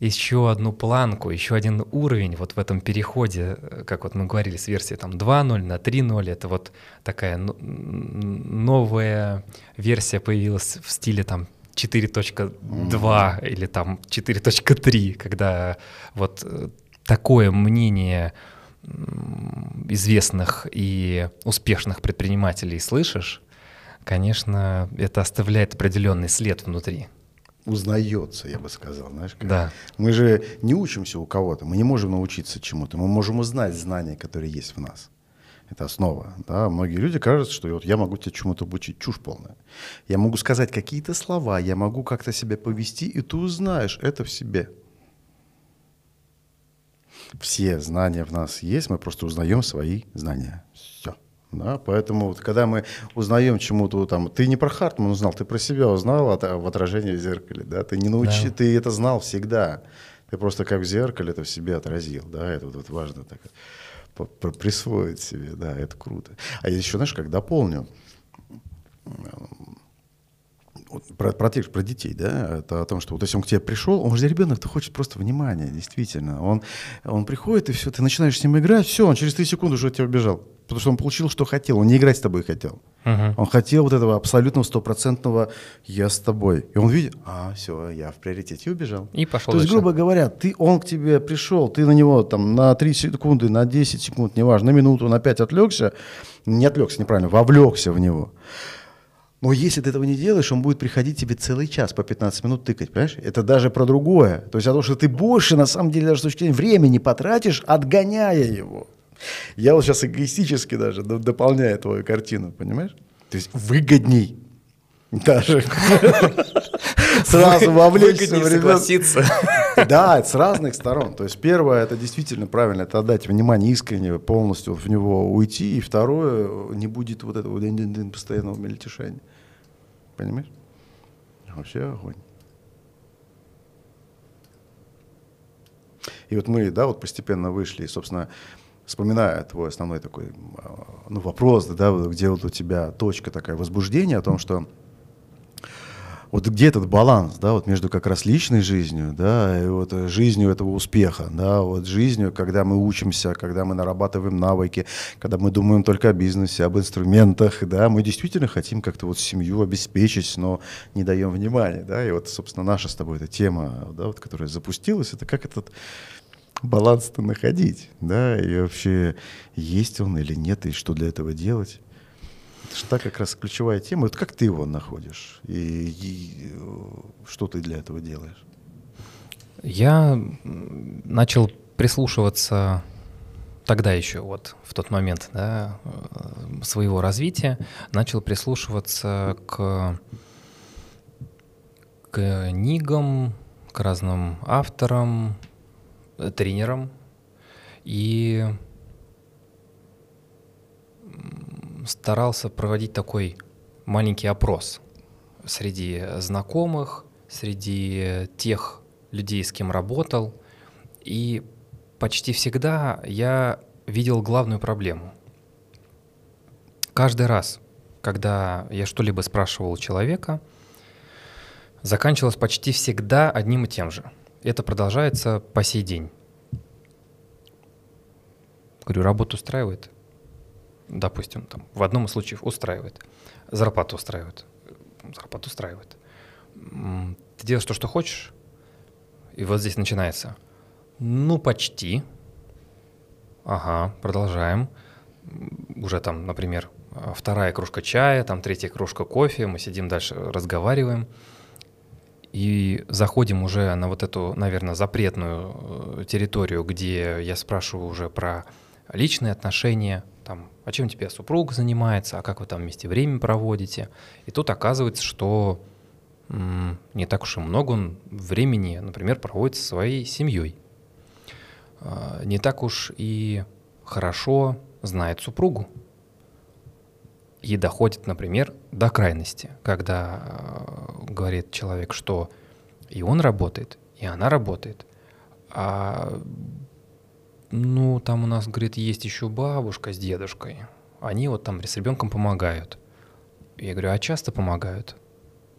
еще одну планку, еще один уровень вот в этом переходе, э, как вот мы говорили, с версии там 2.0 на 3.0, это вот такая новая версия появилась в стиле там 4.2 mm-hmm. или там 4.3, когда вот э, такое мнение известных и успешных предпринимателей слышишь, конечно, это оставляет определенный след внутри. Узнается, я бы сказал, знаешь. Как? Да. Мы же не учимся у кого-то, мы не можем научиться чему-то, мы можем узнать знания, которые есть в нас. Это основа. Да? Многие люди кажутся, что вот я могу тебя чему-то обучить. Чушь полная. Я могу сказать какие-то слова, я могу как-то себя повести, и ты узнаешь это в себе все знания в нас есть, мы просто узнаем свои знания. Да, поэтому вот, когда мы узнаем чему-то там, ты не про Хартман узнал, ты про себя узнал от, в отражении в зеркале, да, ты не научи, да. ты это знал всегда, ты просто как в зеркале это в себе отразил, да, это вот, вот важно так присвоить себе, да, это круто. А я еще, знаешь, как дополню, про, про, про детей, да, это о том, что вот если он к тебе пришел, он же ребенок-то хочет просто внимания, действительно. Он, он приходит, и все, ты начинаешь с ним играть, все, он через три секунды уже от тебя убежал. Потому что он получил, что хотел. Он не играть с тобой хотел. Uh-huh. Он хотел вот этого абсолютного стопроцентного «я с тобой». И он видит, а, все, я в приоритете, и убежал. И пошел То есть, грубо говоря, ты, он к тебе пришел, ты на него там на 3 секунды, на 10 секунд, неважно, на минуту, на 5 отвлекся, не отвлекся, неправильно, вовлекся в него. Но если ты этого не делаешь, он будет приходить тебе целый час по 15 минут тыкать, понимаешь? Это даже про другое. То есть о том, что ты больше, на самом деле, даже с точки зрения времени потратишь, отгоняя его. Я вот сейчас эгоистически даже дополняю твою картину, понимаешь? То есть выгодней даже [laughs] сразу вовлечься в согласиться. [laughs] Да, с разных сторон. То есть первое, это действительно правильно, это отдать внимание искренне, полностью в него уйти. И второе, не будет вот этого постоянного мельтешения. Понимаешь? Вообще огонь. И вот мы, да, вот постепенно вышли, и, собственно, вспоминая твой основной такой а, ну, вопрос, да, где вот у тебя точка такая возбуждения о том, что вот где этот баланс, да, вот между как раз личной жизнью, да, и вот жизнью этого успеха, да, вот жизнью, когда мы учимся, когда мы нарабатываем навыки, когда мы думаем только о бизнесе, об инструментах, да, мы действительно хотим как-то вот семью обеспечить, но не даем внимания, да, и вот, собственно, наша с тобой эта тема, да, вот, которая запустилась, это как этот баланс-то находить, да, и вообще есть он или нет, и что для этого делать. Это же так как раз ключевая тема. Вот как ты его находишь? И, и что ты для этого делаешь? Я начал прислушиваться тогда еще, вот в тот момент да, э, своего развития, начал прислушиваться к книгам, к разным авторам, тренерам и старался проводить такой маленький опрос среди знакомых, среди тех людей, с кем работал. И почти всегда я видел главную проблему. Каждый раз, когда я что-либо спрашивал человека, заканчивалось почти всегда одним и тем же. Это продолжается по сей день. Говорю, работу устраивает? Допустим, там, в одном из случаев устраивает. Зарплату устраивает. Зарплату устраивает. Ты делаешь то, что хочешь? И вот здесь начинается. Ну, почти. Ага, продолжаем. Уже там, например, вторая кружка чая, там третья кружка кофе, мы сидим дальше, разговариваем. И заходим уже на вот эту, наверное, запретную э, территорию, где я спрашиваю уже про личные отношения, там, а чем тебе супруг занимается, а как вы там вместе время проводите. И тут оказывается, что не так уж и много он времени, например, проводит со своей семьей. А, не так уж и хорошо знает супругу. И доходит, например, до крайности, когда э, говорит человек, что и он работает, и она работает, а ну, там у нас, говорит, есть еще бабушка с дедушкой. Они вот там с ребенком помогают. Я говорю, а часто помогают?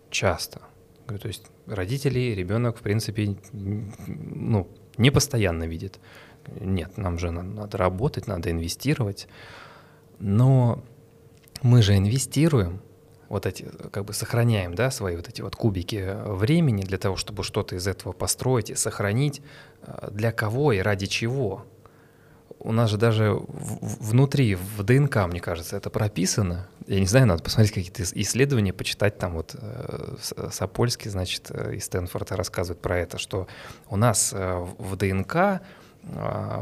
Часто. Говорю, то есть родители, ребенок, в принципе, ну, не постоянно видит. Нет, нам же надо работать, надо инвестировать. Но мы же инвестируем, вот эти, как бы сохраняем, да, свои вот эти вот кубики времени для того, чтобы что-то из этого построить и сохранить. Э, для кого и ради чего? у нас же даже внутри, в ДНК, мне кажется, это прописано. Я не знаю, надо посмотреть какие-то исследования, почитать там вот э, Сапольский, значит, э, из Стэнфорда рассказывает про это, что у нас э, в ДНК,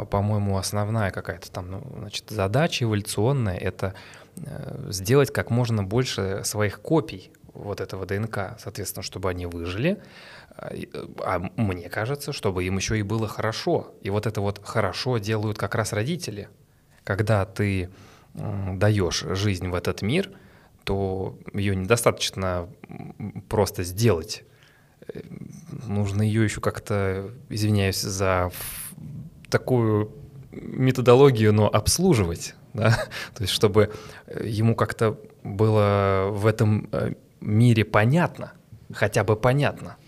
по-моему, основная какая-то там, ну, значит, задача эволюционная — это сделать как можно больше своих копий вот этого ДНК, соответственно, чтобы они выжили, а, а мне кажется, чтобы им еще и было хорошо. И вот это вот хорошо делают как раз родители. Когда ты даешь жизнь в этот мир, то ее недостаточно просто сделать. Э, нужно ее еще как-то, извиняюсь за такую методологию, но обслуживать, да? [laughs] то есть чтобы ему как-то было в этом э, мире понятно, хотя бы понятно –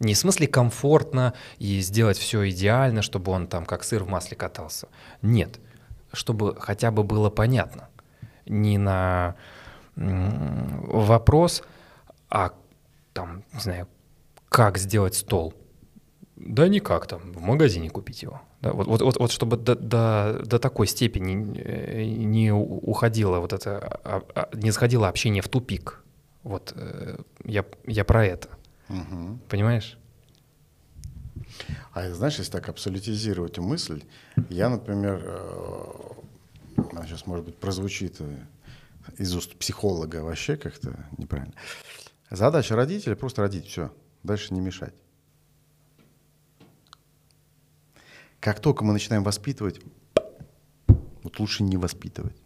не в смысле комфортно и сделать все идеально, чтобы он там как сыр в масле катался. Нет, чтобы хотя бы было понятно. Не на вопрос, а там, не знаю, как сделать стол. Да никак там, в магазине купить его. Да, вот, вот, вот, вот чтобы до, до, до такой степени не уходило вот это, а, а, не сходило общение в тупик. Вот э, я, я про это. Угу. Понимаешь? А знаешь, если так абсолютизировать мысль, я, например, она сейчас, может быть, прозвучит э, из уст психолога вообще как-то неправильно. Задача родителя просто родить, все, дальше не мешать. Как только мы начинаем воспитывать, вот лучше не воспитывать.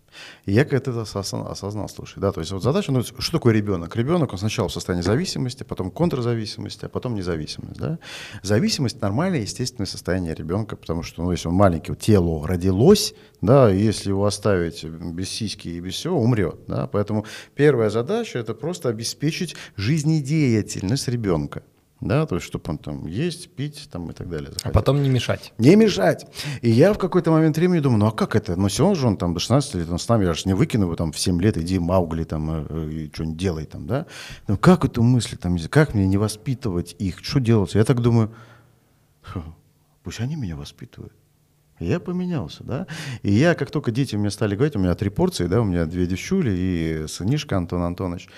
И я как-то это осознал, слушай, да, то есть вот задача, ну, что такое ребенок? Ребенок, он сначала в состоянии зависимости, потом контрзависимости, а потом независимость, да. Зависимость – нормальное, естественное состояние ребенка, потому что, ну, если он маленький, тело родилось, да, если его оставить без сиськи и без всего, умрет, да, поэтому первая задача – это просто обеспечить жизнедеятельность ребенка да, то есть, чтобы он там есть, пить там и так далее. Захотел. А потом не мешать. Не мешать. И я в какой-то момент времени думаю, ну а как это? Ну все, он же он там до 16 лет, он с нами, я же не выкину его там в 7 лет, иди Маугли там э, э, и что-нибудь делай там, да. Ну как эту мысль там, как мне не воспитывать их, что делать? Я так думаю, пусть они меня воспитывают. Я поменялся, да. И я, как только дети мне стали говорить, у меня три порции, да, у меня две девчули и сынишка Антон Антонович.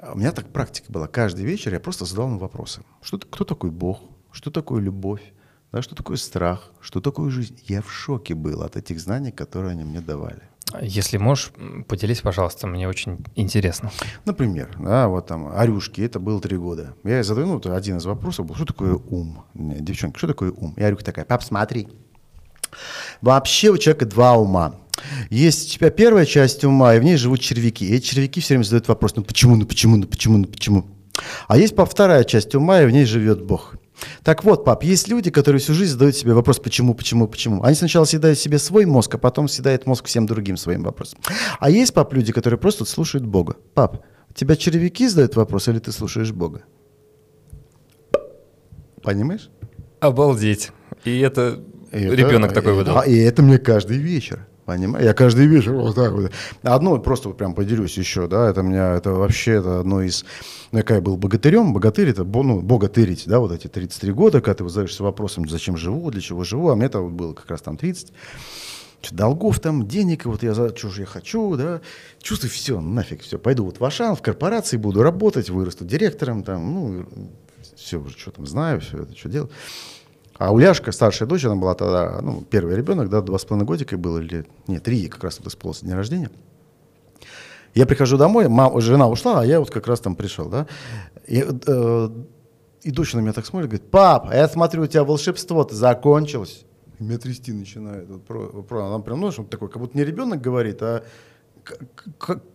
У меня так практика была. Каждый вечер я просто задал им вопросы. Что, кто такой Бог? Что такое любовь? Да, что такое страх? Что такое жизнь? Я в шоке был от этих знаний, которые они мне давали. Если можешь, поделись, пожалуйста, мне очень интересно. Например, да, вот там Арюшки, это было три года. Я задаю, ну, один из вопросов был, что такое ум? Девчонка, что такое ум? И Арюшка такая, пап, смотри, вообще у человека два ума. Есть у тебя первая часть ума, и в ней живут червяки. И эти червяки все время задают вопрос, ну почему, ну почему, ну почему, ну почему? А есть вторая часть ума, и в ней живет Бог. Так вот, пап, есть люди, которые всю жизнь задают себе вопрос, почему, почему, почему. Они сначала съедают себе свой мозг, а потом съедают мозг всем другим своим вопросом. А есть, пап, люди, которые просто слушают Бога. Пап, тебя червяки задают вопрос, или ты слушаешь Бога? Понимаешь? Обалдеть. И это, это ребенок такой выдал. А, и это мне каждый вечер. Понимаешь? Я каждый вечер вот так вот. Одно, просто вот прям поделюсь еще, да, это меня, это вообще это одно из, ну, я был богатырем, богатырь это, ну, богатырить, да, вот эти 33 года, когда ты задаешься вопросом, зачем живу, для чего живу, а мне это вот было как раз там 30 долгов там, денег, и вот я за что же я хочу, да, чувствую, все, нафиг, все, пойду вот в Ашан, в корпорации буду работать, вырасту директором, там, ну, все, что там знаю, все это, что делать. А Уляшка, старшая дочь, она была тогда, ну, первый ребенок, да, два с половиной годика было, или, нет, три как раз вот исполнилось день рождения. Я прихожу домой, мама, жена ушла, а я вот как раз там пришел, да. И, э, и дочь на меня так смотрит, говорит, пап, я смотрю, у тебя волшебство-то закончилось. И меня трясти начинает. Вот, про, про, она прям, ну, такой, как будто не ребенок говорит, а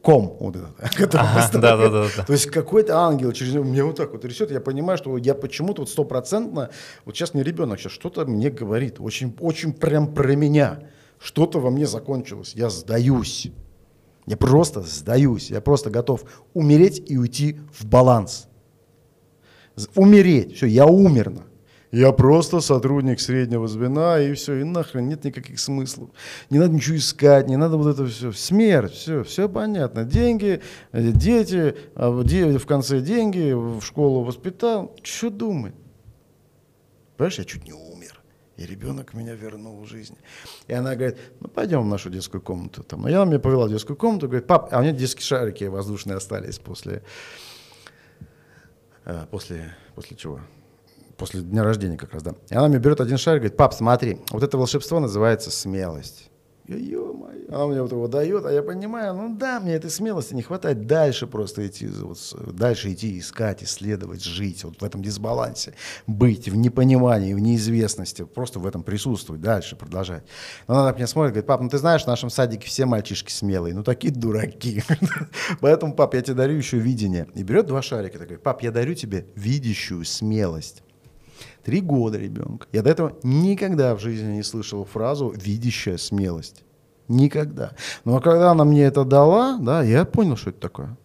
ком вот этот, [laughs] ага, да, да, да, да. То есть какой-то ангел через него меня вот так вот рисует, я понимаю, что я почему-то вот стопроцентно, вот сейчас не ребенок, сейчас что-то мне говорит, очень, очень прям про меня, что-то во мне закончилось, я сдаюсь, я просто сдаюсь, я просто готов умереть и уйти в баланс, умереть, все, я умерно. Я просто сотрудник среднего звена, и все, и нахрен нет никаких смыслов. Не надо ничего искать, не надо вот это все. Смерть, все, все понятно. Деньги, э, дети, а в конце деньги, в школу воспитал. Что думать? Понимаешь, я чуть не умер. И ребенок меня вернул в жизнь. И она говорит, ну пойдем в нашу детскую комнату. Там. И она меня повела в детскую комнату, говорит, пап, а у меня детские шарики воздушные остались после, э, после, после чего? После дня рождения как раз, да. И она мне берет один шарик и говорит, пап, смотри, вот это волшебство называется смелость. Ё-моё, она мне вот его дает, а я понимаю, ну да, мне этой смелости не хватает дальше просто идти, вот, дальше идти, искать, исследовать, жить вот в этом дисбалансе, быть в непонимании, в неизвестности, просто в этом присутствовать, дальше продолжать. Но она так меня смотрит, говорит, пап, ну ты знаешь, в нашем садике все мальчишки смелые, ну такие дураки. [laughs] Поэтому, пап, я тебе дарю еще видение. И берет два шарика, говорит, пап, я дарю тебе видящую смелость. Три года ребенка. Я до этого никогда в жизни не слышал фразу «видящая смелость». Никогда. Но когда она мне это дала, да, я понял, что это такое.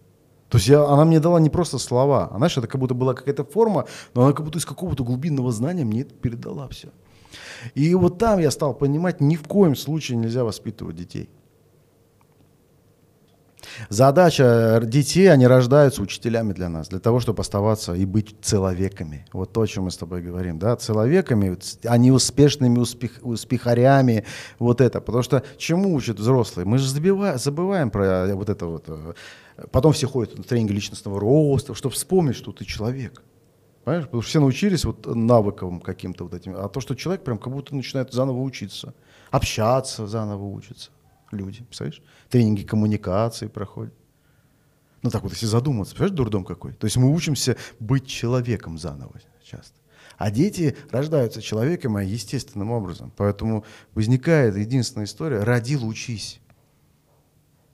То есть я, она мне дала не просто слова, а знаешь, это как будто была какая-то форма, но она как будто из какого-то глубинного знания мне это передала все. И вот там я стал понимать, ни в коем случае нельзя воспитывать детей. Задача детей, они рождаются учителями для нас, для того, чтобы оставаться и быть человеками. Вот то, о чем мы с тобой говорим, да, человеками, а успешными успех, успехарями, вот это. Потому что чему учат взрослые? Мы же забиваем, забываем про вот это вот. Э, потом все ходят на тренинги личностного роста, чтобы вспомнить, что ты человек. Понимаешь? Потому что все научились вот навыкам каким-то вот этим. А то, что человек прям как будто начинает заново учиться, общаться заново учится люди, представляешь? Тренинги коммуникации проходят. Ну так вот, если задуматься, понимаешь, дурдом какой? То есть мы учимся быть человеком заново часто. А дети рождаются человеком а естественным образом. Поэтому возникает единственная история «родил, учись».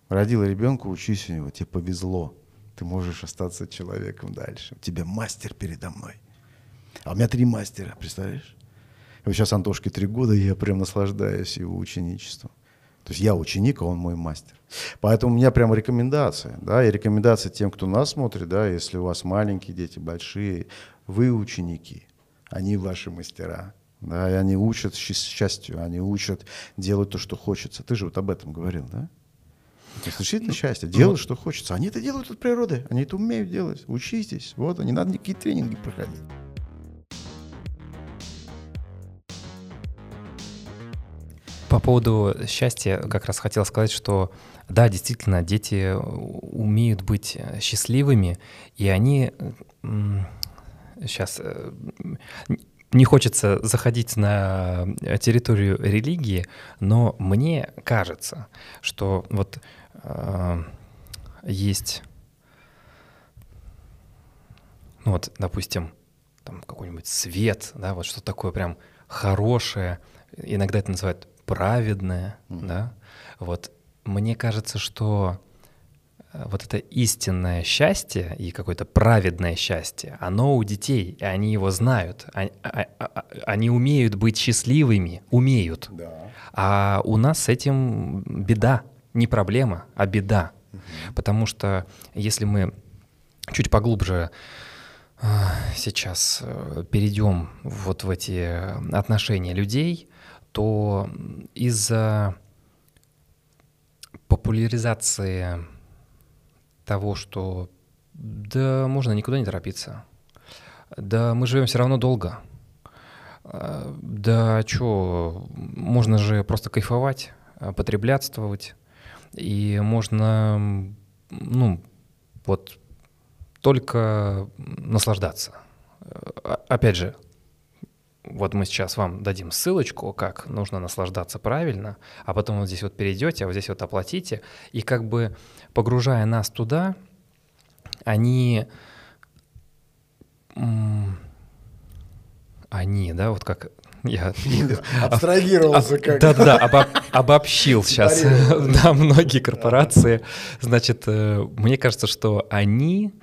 Родила ребенка, учись у него, тебе повезло. Ты можешь остаться человеком дальше. У тебя мастер передо мной. А у меня три мастера, представляешь? Сейчас Антошке три года, и я прям наслаждаюсь его ученичеством. То есть я ученик, а он мой мастер. Поэтому у меня прямо рекомендация, да, и рекомендация тем, кто нас смотрит, да, если у вас маленькие дети, большие, вы ученики, они ваши мастера. Да, и они учат счастью, они учат делать то, что хочется. Ты же вот об этом говорил, да? Это исключительно счастье. Делать, что хочется. Они это делают от природы. Они это умеют делать. Учитесь. Вот, не надо никакие тренинги проходить. По поводу счастья как раз хотел сказать, что да, действительно, дети умеют быть счастливыми, и они сейчас не хочется заходить на территорию религии, но мне кажется, что вот э, есть, ну вот, допустим, там какой-нибудь свет, да, вот что такое прям хорошее, иногда это называют праведное, mm. да, вот мне кажется, что Э, вот это истинное счастье и какое-то праведное счастье, оно у детей, и они его знают. Они, а, а, а, они умеют быть счастливыми, умеют. Да. А у нас с этим беда, не проблема, а беда. Угу. Потому что если мы чуть поглубже э, сейчас э, перейдем вот в эти отношения людей, то из-за популяризации того, что да можно никуда не торопиться, да мы живем все равно долго, да что, можно же просто кайфовать, потреблятствовать, и можно, ну, вот только наслаждаться. Опять же, вот мы сейчас вам дадим ссылочку, как нужно наслаждаться правильно, а потом вот здесь вот перейдете, а вот здесь вот оплатите, и как бы погружая нас туда, они, они, да, вот как я [laughs] абстрагировался как. Да-да, обо, обобщил [laughs] сейчас [laughs] да, многие корпорации. Значит, э, мне кажется, что они,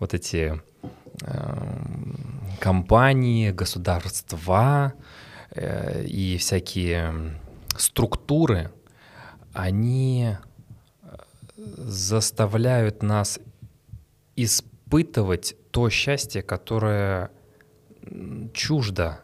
вот эти эм, компании, государства э, и всякие структуры, они э, заставляют нас испытывать то счастье, которое чуждо,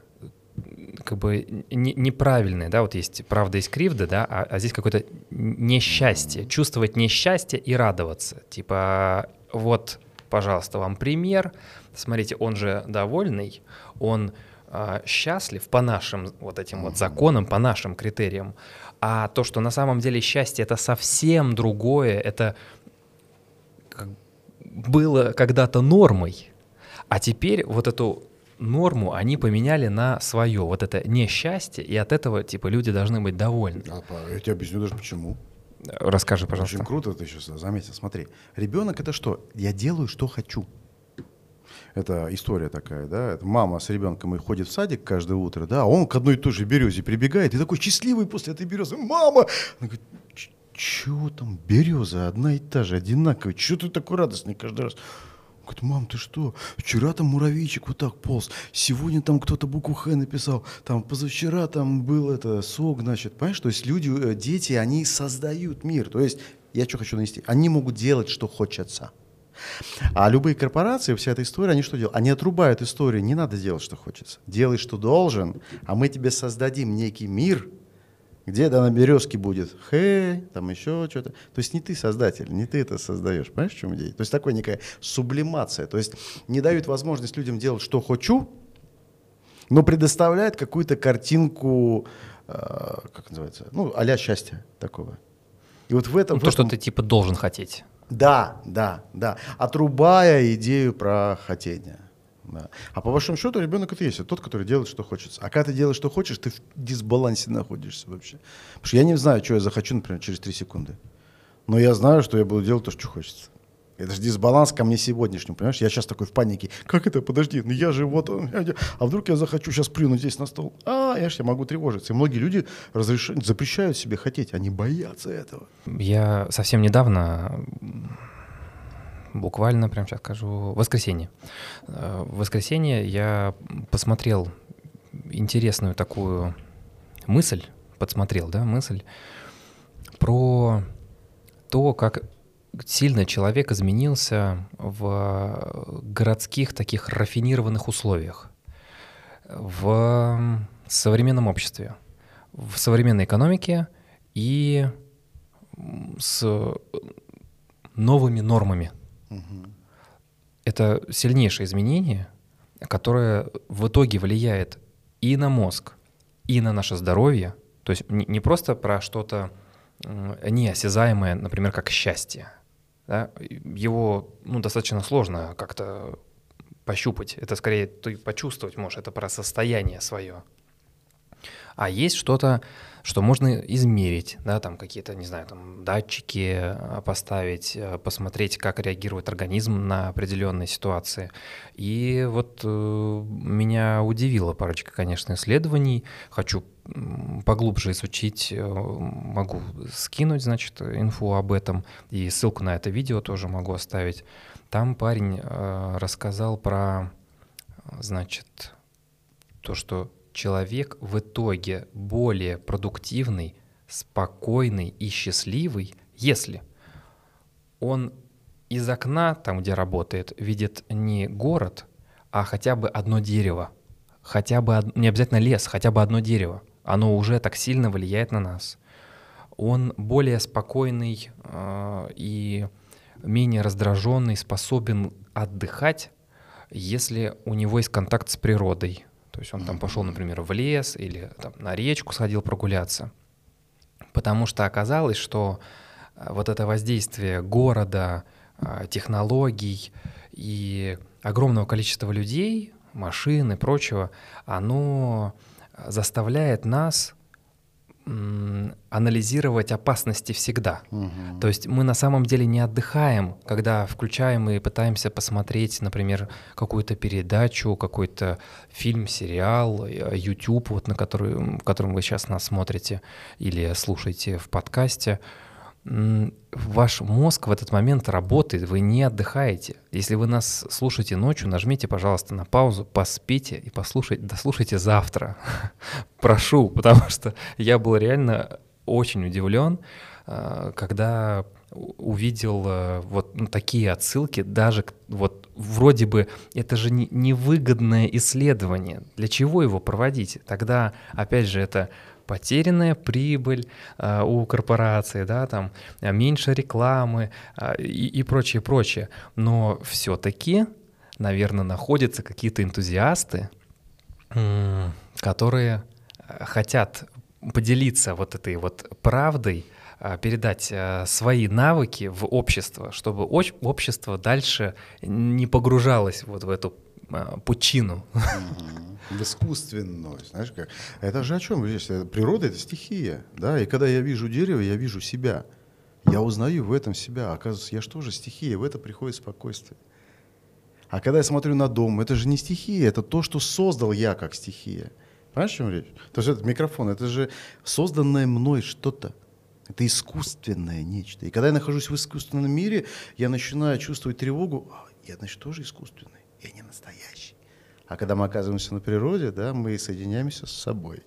как бы не, неправильное, да, вот есть правда и кривда, да, а, а здесь какое-то несчастье, чувствовать несчастье и радоваться, типа вот, пожалуйста, вам пример, смотрите, он же довольный, он э, счастлив по нашим вот этим вот законам, по нашим критериям. А то, что на самом деле счастье это совсем другое, это было когда-то нормой, а теперь вот эту норму они поменяли на свое, вот это несчастье, и от этого типа люди должны быть довольны. А, я тебе объясню даже почему. Расскажи, пожалуйста. Очень круто ты сейчас заметил. Смотри, ребенок это что? Я делаю, что хочу. Это история такая, да. Это мама с ребенком и ходит в садик каждое утро, да, а он к одной и той же березе прибегает и такой счастливый после этой березы. Мама! Она говорит, чего там, береза одна и та же, одинаковая, чего ты такой радостный каждый раз? Говорит, мам, ты что? Вчера там муравейчик вот так полз, сегодня там кто-то букву Х написал, там позавчера там был это сок, значит, понимаешь? То есть люди, э, дети, они создают мир. То есть я что хочу нанести? Они могут делать, что хочется. А любые корпорации, вся эта история, они что делают? Они отрубают историю, не надо делать, что хочется. Делай, что должен, а мы тебе создадим некий мир, где да, на березке будет хэ, там еще что-то. То есть не ты создатель, не ты это создаешь. Понимаешь, в чем идея? То есть такая некая сублимация. То есть не дают возможность людям делать, что хочу, но предоставляет какую-то картинку, э, как называется, ну, а счастья такого. И вот в этом... Ну, то, в этом... что ты типа должен хотеть. Да, да, да. Отрубая идею про хотение. Да. А по большому счету ребенок это есть, тот, который делает, что хочется. А когда ты делаешь, что хочешь, ты в дисбалансе находишься вообще. Потому что я не знаю, что я захочу, например, через три секунды. Но я знаю, что я буду делать то, что хочется. Это же дисбаланс ко мне сегодняшнему, понимаешь? Я сейчас такой в панике. Как это? Подожди, ну я же вот... А вдруг я захочу сейчас плюнуть здесь на стол? А, я же я могу тревожиться. И многие люди разрешают, запрещают себе хотеть, они боятся этого. Я совсем недавно буквально, прям сейчас скажу, воскресенье. Э, в воскресенье я посмотрел интересную такую мысль, подсмотрел, да, мысль про то, как сильно человек изменился в городских таких рафинированных условиях, в современном обществе, в современной экономике и с новыми нормами. Угу. Это сильнейшее изменение, которое в итоге влияет и на мозг, и на наше здоровье. То есть не просто про что-то неосязаемое, например, как счастье, да, его ну, достаточно сложно как-то пощупать, это скорее ты почувствовать можешь, это про состояние свое. А есть что-то, что можно измерить, да, там какие-то, не знаю, там датчики э, поставить, э, посмотреть, как реагирует организм на определенные ситуации. И вот э, меня удивила парочка, конечно, исследований. Хочу поглубже изучить, э, могу скинуть, значит, инфу об этом, и ссылку на это видео тоже могу оставить. Там парень э, рассказал про, значит, то, что человек в итоге более продуктивный, спокойный и счастливый, если он из окна, там, где работает, видит не город, а хотя бы одно дерево. Хотя бы, не обязательно лес, хотя бы одно дерево. Оно уже так сильно влияет на нас. Он более спокойный э, и менее раздраженный, способен отдыхать, если у него есть контакт с природой, то есть он там пошел, например, в лес или там, на речку сходил прогуляться. Потому что оказалось, что э, вот это воздействие города, э, технологий и огромного количества людей, машин и прочего, оно заставляет нас анализировать опасности всегда. Угу. То есть мы на самом деле не отдыхаем, когда включаем и пытаемся посмотреть, например, какую-то передачу, какой-то фильм, сериал, э, YouTube, вот на который, в котором вы сейчас нас смотрите или слушаете в подкасте ваш мозг в этот момент работает, вы не отдыхаете. Если вы нас слушаете ночью, нажмите, пожалуйста, на паузу, поспите и послушайте, дослушайте завтра. [laughs] Прошу, потому что я был реально очень удивлен, а, когда увидел э, вот ну, такие отсылки, даже вот вроде бы это же невыгодное исследование. Для чего его проводить? Тогда, опять же, это потерянная прибыль э, у корпорации, да, там э, меньше рекламы э, и, и прочее, прочее. Но все-таки, наверное, находятся какие-то энтузиасты, э, которые хотят поделиться вот этой вот правдой, передать свои навыки в общество, чтобы общество дальше не погружалось вот в эту пучину. В искусственную, знаешь как. Это же о чем здесь? Природа — это стихия, да, и когда я вижу дерево, я вижу себя. Я узнаю в этом себя. Оказывается, я же тоже стихия, в это приходит спокойствие. А когда я смотрю на дом, это же не стихия, это то, что создал я как стихия. Понимаешь, о чем речь? То есть этот микрофон, это же созданное мной что-то. Это искусственное нечто. И когда я нахожусь в искусственном мире, я начинаю чувствовать тревогу. А, я, значит, тоже искусственный я не настоящий. А когда мы оказываемся на природе, да, мы соединяемся с собой.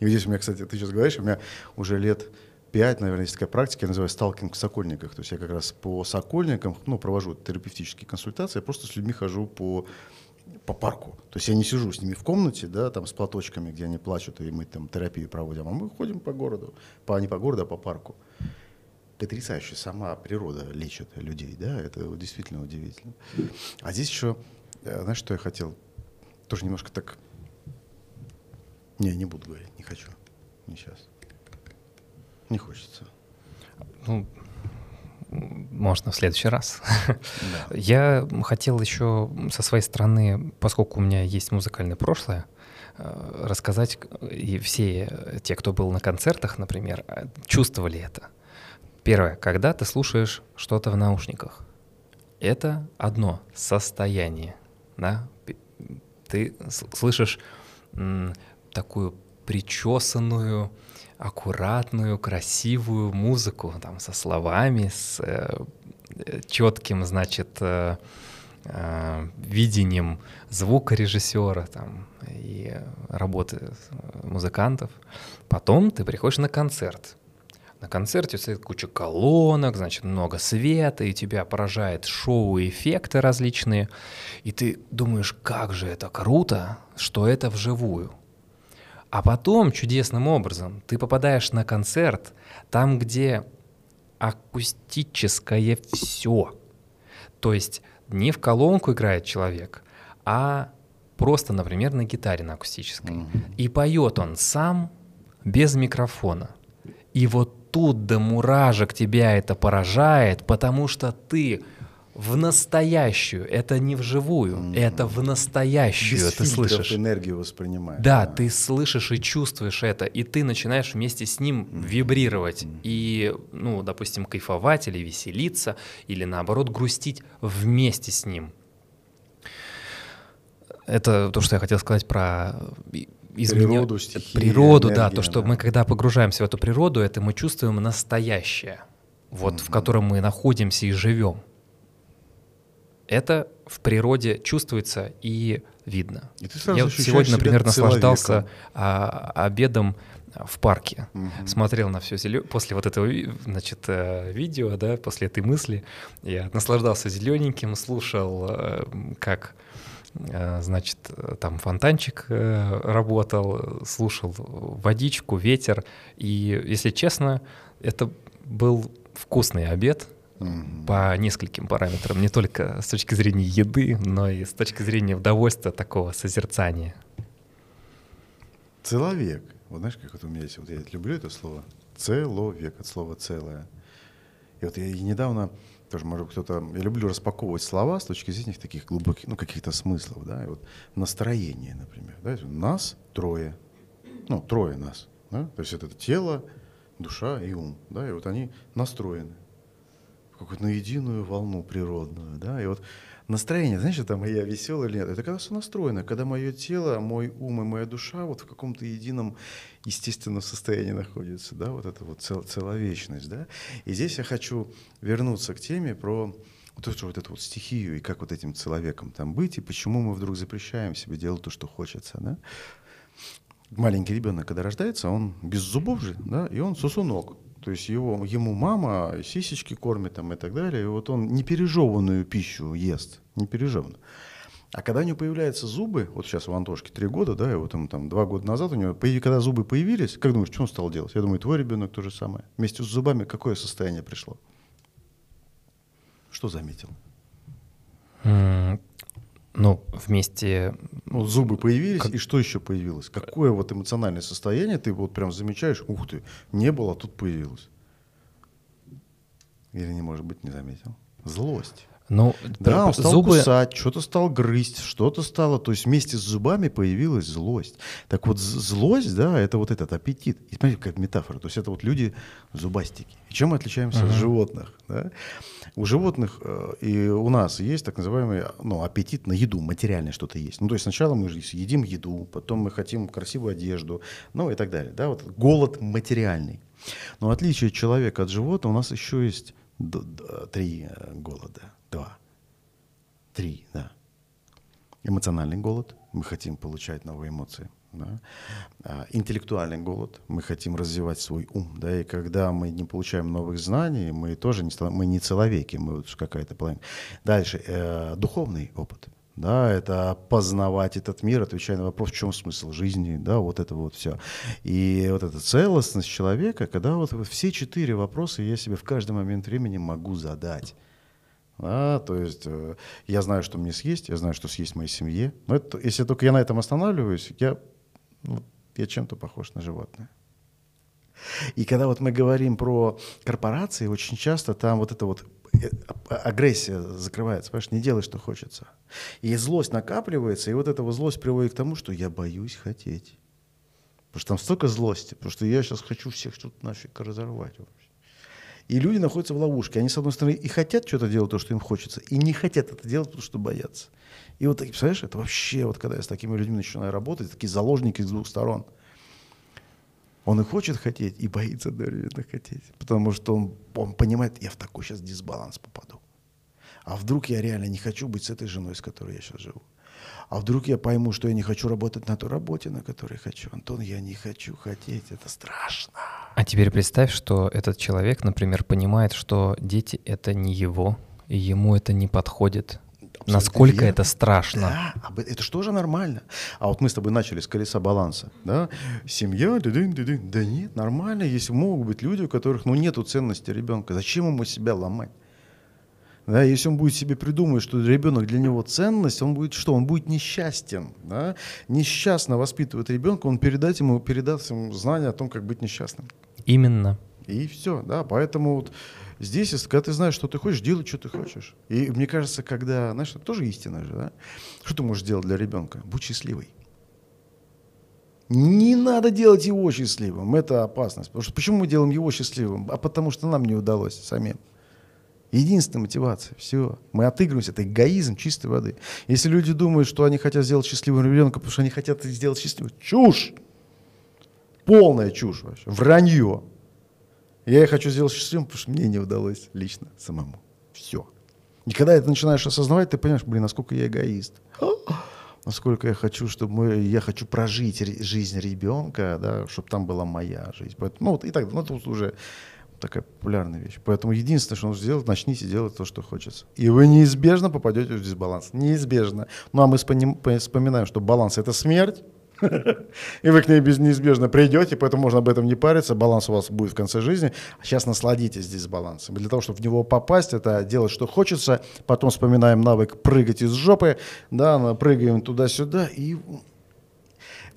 И вот здесь у меня, кстати, ты сейчас говоришь, у меня уже лет пять, наверное, есть такая практика, я называю сталкинг в сокольниках. То есть я как раз по сокольникам, ну, провожу терапевтические консультации, я просто с людьми хожу по по парку. То есть я не сижу с ними в комнате, да, там с платочками, где они плачут, и мы там терапию проводим, а мы ходим по городу, по, не по городу, а по парку потрясающе сама природа лечит людей, да, это действительно удивительно. А здесь еще, знаешь, что я хотел? Тоже немножко так... Не, не буду говорить, не хочу. Не сейчас. Не хочется. Ну, можно в следующий раз. Да. [laughs] Я хотел еще со своей стороны, поскольку у меня есть музыкальное прошлое, э, рассказать, и все те, кто был на концертах, например, э, чувствовали это. Первое, когда ты слушаешь что-то в наушниках, это одно состояние, да? Ты слышишь такую причесанную, аккуратную, красивую музыку, там, со словами, с э, четким, значит, э, э, видением звукорежиссера там, и работы музыкантов. Потом ты приходишь на концерт, на концерте стоит куча колонок, значит, много света, и тебя поражает шоу эффекты различные. И ты думаешь, как же это круто, что это вживую. А потом чудесным образом ты попадаешь на концерт, там, где акустическое все. То есть не в колонку играет человек, а просто, например, на гитаре на акустической. Mm-hmm. И поет он сам без микрофона. И вот тут до муражек тебя это поражает, потому что ты в настоящую. Это не вживую, mm-hmm. это в настоящую. Без ты слышишь энергию воспринимаешь. Да, да, ты слышишь и чувствуешь это, и ты начинаешь вместе с ним mm-hmm. вибрировать mm-hmm. и, ну, допустим, кайфовать или веселиться, или наоборот грустить вместе с ним. Это то, что я хотел сказать про изменю... природу, стихии, природу, энергия, да, то, что да. мы когда погружаемся в эту природу, это мы чувствуем настоящее, вот mm-hmm. в котором мы находимся и живем. Это в природе чувствуется и видно. И ты Я вот сегодня, например, наслаждался а, обедом в парке, угу. смотрел на все зеленое. После вот этого, значит, э, видео, да, после этой мысли, я наслаждался зелененьким, слушал, э, как значит, там фонтанчик э, работал, слушал водичку, ветер. И, если честно, это был вкусный обед mm-hmm. по нескольким параметрам, не только с точки зрения еды, но и с точки зрения удовольствия такого созерцания. Человек. Вот знаешь, как вот у меня есть, вот я люблю это слово, целовек, от слова целое. И вот я недавно тоже, может кто-то... Я люблю распаковывать слова с точки зрения таких глубоких, ну, каких-то смыслов, да, и вот настроение, например, да, нас трое, ну, трое нас, да, то есть это тело, душа и ум, да, и вот они настроены в какую-то на единую волну природную, да, и вот настроение, знаешь, это моя веселая или нет, это когда все настроено, когда мое тело, мой ум и моя душа вот в каком-то едином естественном состоянии находятся, да, вот это вот цел, целовечность, да. И здесь я хочу вернуться к теме про вот эту, вот эту вот стихию и как вот этим человеком там быть, и почему мы вдруг запрещаем себе делать то, что хочется, да. Маленький ребенок, когда рождается, он без зубов же, да, и он сосунок. То есть его, ему мама сисечки кормит там и так далее. И вот он непережеванную пищу ест, непережеванную. А когда у него появляются зубы, вот сейчас у Антошки три года, да, и вот ему там два года назад у него, когда зубы появились, как думаешь, что он стал делать? Я думаю, твой ребенок то же самое. Вместе с зубами какое состояние пришло? Что заметил? Ну, вместе... Вот зубы появились, как... и что еще появилось? Какое вот эмоциональное состояние ты вот прям замечаешь, ух ты, не было, а тут появилось? Или не может быть, не заметил? Злость. Ну, да, он стал зубы... кусать, что-то стал грызть, что-то стало, то есть вместе с зубами появилась злость. Так вот, злость, да, это вот этот аппетит. И смотрите, какая метафора. То есть это вот люди зубастики. И чем мы отличаемся uh-huh. от животных? Да? У животных э, и у нас есть так называемый ну, аппетит на еду, материальное что-то есть. Ну, то есть сначала мы едим еду, потом мы хотим красивую одежду, ну и так далее. Да? Вот голод материальный. Но отличие человека от животного у нас еще есть три э, голода Два. Три, да. Эмоциональный голод. Мы хотим получать новые эмоции. Да? А, интеллектуальный голод. Мы хотим развивать свой ум. Да? И когда мы не получаем новых знаний, мы тоже не, мы не человеки, мы вот какая-то половина. Дальше. Э, духовный опыт. Да, это познавать этот мир, отвечая на вопрос, в чем смысл жизни, да, вот это вот все. И вот эта целостность человека, когда вот все четыре вопроса я себе в каждый момент времени могу задать. Да, то есть э, я знаю, что мне съесть, я знаю, что съесть моей семье. Но это, если только я на этом останавливаюсь, я, ну, я чем-то похож на животное. И когда вот мы говорим про корпорации, очень часто там вот эта вот агрессия закрывается, понимаешь, не делай, что хочется. И злость накапливается, и вот эта вот злость приводит к тому, что я боюсь хотеть. Потому что там столько злости, потому что я сейчас хочу всех тут нафиг разорвать вообще. И люди находятся в ловушке. Они, с одной стороны, и хотят что-то делать, то, что им хочется, и не хотят это делать, потому что боятся. И вот, представляешь, это вообще, вот когда я с такими людьми начинаю работать, такие заложники с двух сторон. Он и хочет хотеть, и боится одновременно хотеть. Потому что он, он понимает, я в такой сейчас дисбаланс попаду. А вдруг я реально не хочу быть с этой женой, с которой я сейчас живу. А вдруг я пойму, что я не хочу работать на той работе, на которой хочу. Антон, я не хочу хотеть, это страшно. А теперь представь, что этот человек, например, понимает, что дети — это не его, и ему это не подходит. Насколько верно. это страшно. Да, это что же нормально? А вот мы с тобой начали с колеса баланса. Да? Семья, дыдын, дыдын. да нет, нормально, если могут быть люди, у которых ну, нету ценности ребенка. Зачем ему себя ломать? Да, если он будет себе придумывать, что ребенок для него ценность, он будет что? Он будет несчастен. Да? Несчастно воспитывает ребенка, он передать ему, передаст ему знания о том, как быть несчастным. Именно. И все, да, поэтому вот здесь, когда ты знаешь, что ты хочешь, делай, что ты хочешь. И мне кажется, когда, знаешь, это тоже истина же, да? Что ты можешь сделать для ребенка? Будь счастливый. Не надо делать его счастливым, это опасность. Потому что почему мы делаем его счастливым? А потому что нам не удалось самим. Единственная мотивация. Все. Мы отыгрываемся. Это эгоизм чистой воды. Если люди думают, что они хотят сделать счастливым ребенка, потому что они хотят сделать счастливым. Чушь! Полная чушь вообще. Вранье. Я их хочу сделать счастливым, потому что мне не удалось лично самому. Все. И когда это начинаешь осознавать, ты понимаешь, блин, насколько я эгоист. [gasps] Насколько я хочу, чтобы мы, я хочу прожить жизнь ребенка, да, чтобы там была моя жизнь. Поэтому, ну, вот и так, ну, это уже такая популярная вещь. Поэтому единственное, что нужно сделать, начните делать то, что хочется. И вы неизбежно попадете в дисбаланс. Неизбежно. Ну а мы вспоминаем, что баланс — это смерть, [laughs] и вы к ней неизбежно придете, поэтому можно об этом не париться. Баланс у вас будет в конце жизни. А сейчас насладитесь здесь балансом. Для того, чтобы в него попасть, это делать, что хочется. Потом вспоминаем навык прыгать из жопы. Да, прыгаем туда-сюда и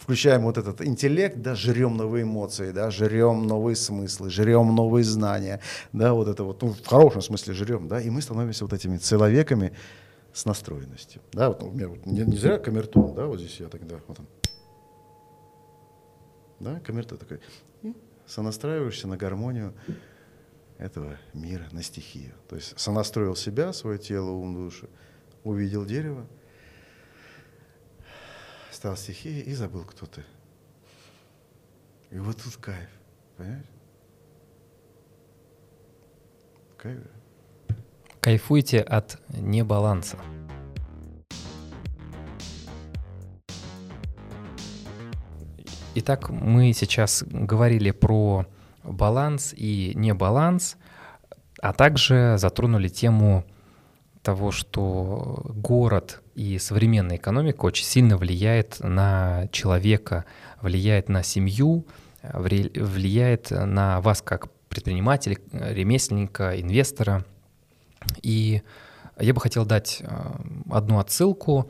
включаем вот этот интеллект, да, жрем новые эмоции, да, жрем новые смыслы, жрем новые знания, да, вот это вот, ну, в хорошем смысле жрем, да, и мы становимся вот этими человеками с настроенностью, да, вот, например, вот, не, не зря камертон, да, вот здесь я тогда, вот он, да, камертон такой, и сонастраиваешься на гармонию этого мира, на стихию, то есть сонастроил себя, свое тело, ум, душу, увидел дерево, стал стихией и забыл, кто ты. И вот тут кайф, понимаешь? Кайф. Кайфуйте от небаланса. Итак, мы сейчас говорили про баланс и небаланс, а также затронули тему того, что город и современная экономика очень сильно влияет на человека, влияет на семью, влияет на вас как предпринимателя, ремесленника, инвестора. И я бы хотел дать э, одну отсылку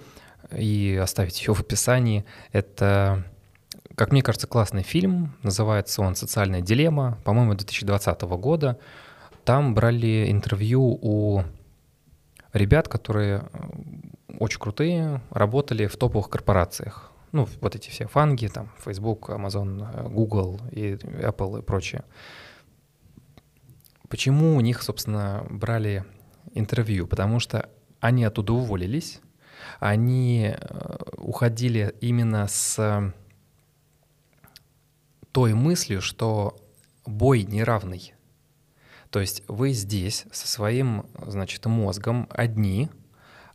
и оставить ее в описании. Это, как мне кажется, классный фильм. Называется он «Социальная дилемма», по-моему, 2020 года. Там брали интервью у ребят, которые э, очень крутые, работали в топовых корпорациях. Ну, вот эти все фанги, там, Facebook, Amazon, э, Google и Apple и прочее. Почему у них, собственно, брали интервью? Потому что они оттуда уволились, они э, уходили именно с той мыслью, что бой неравный. То есть вы здесь со своим, значит, мозгом одни,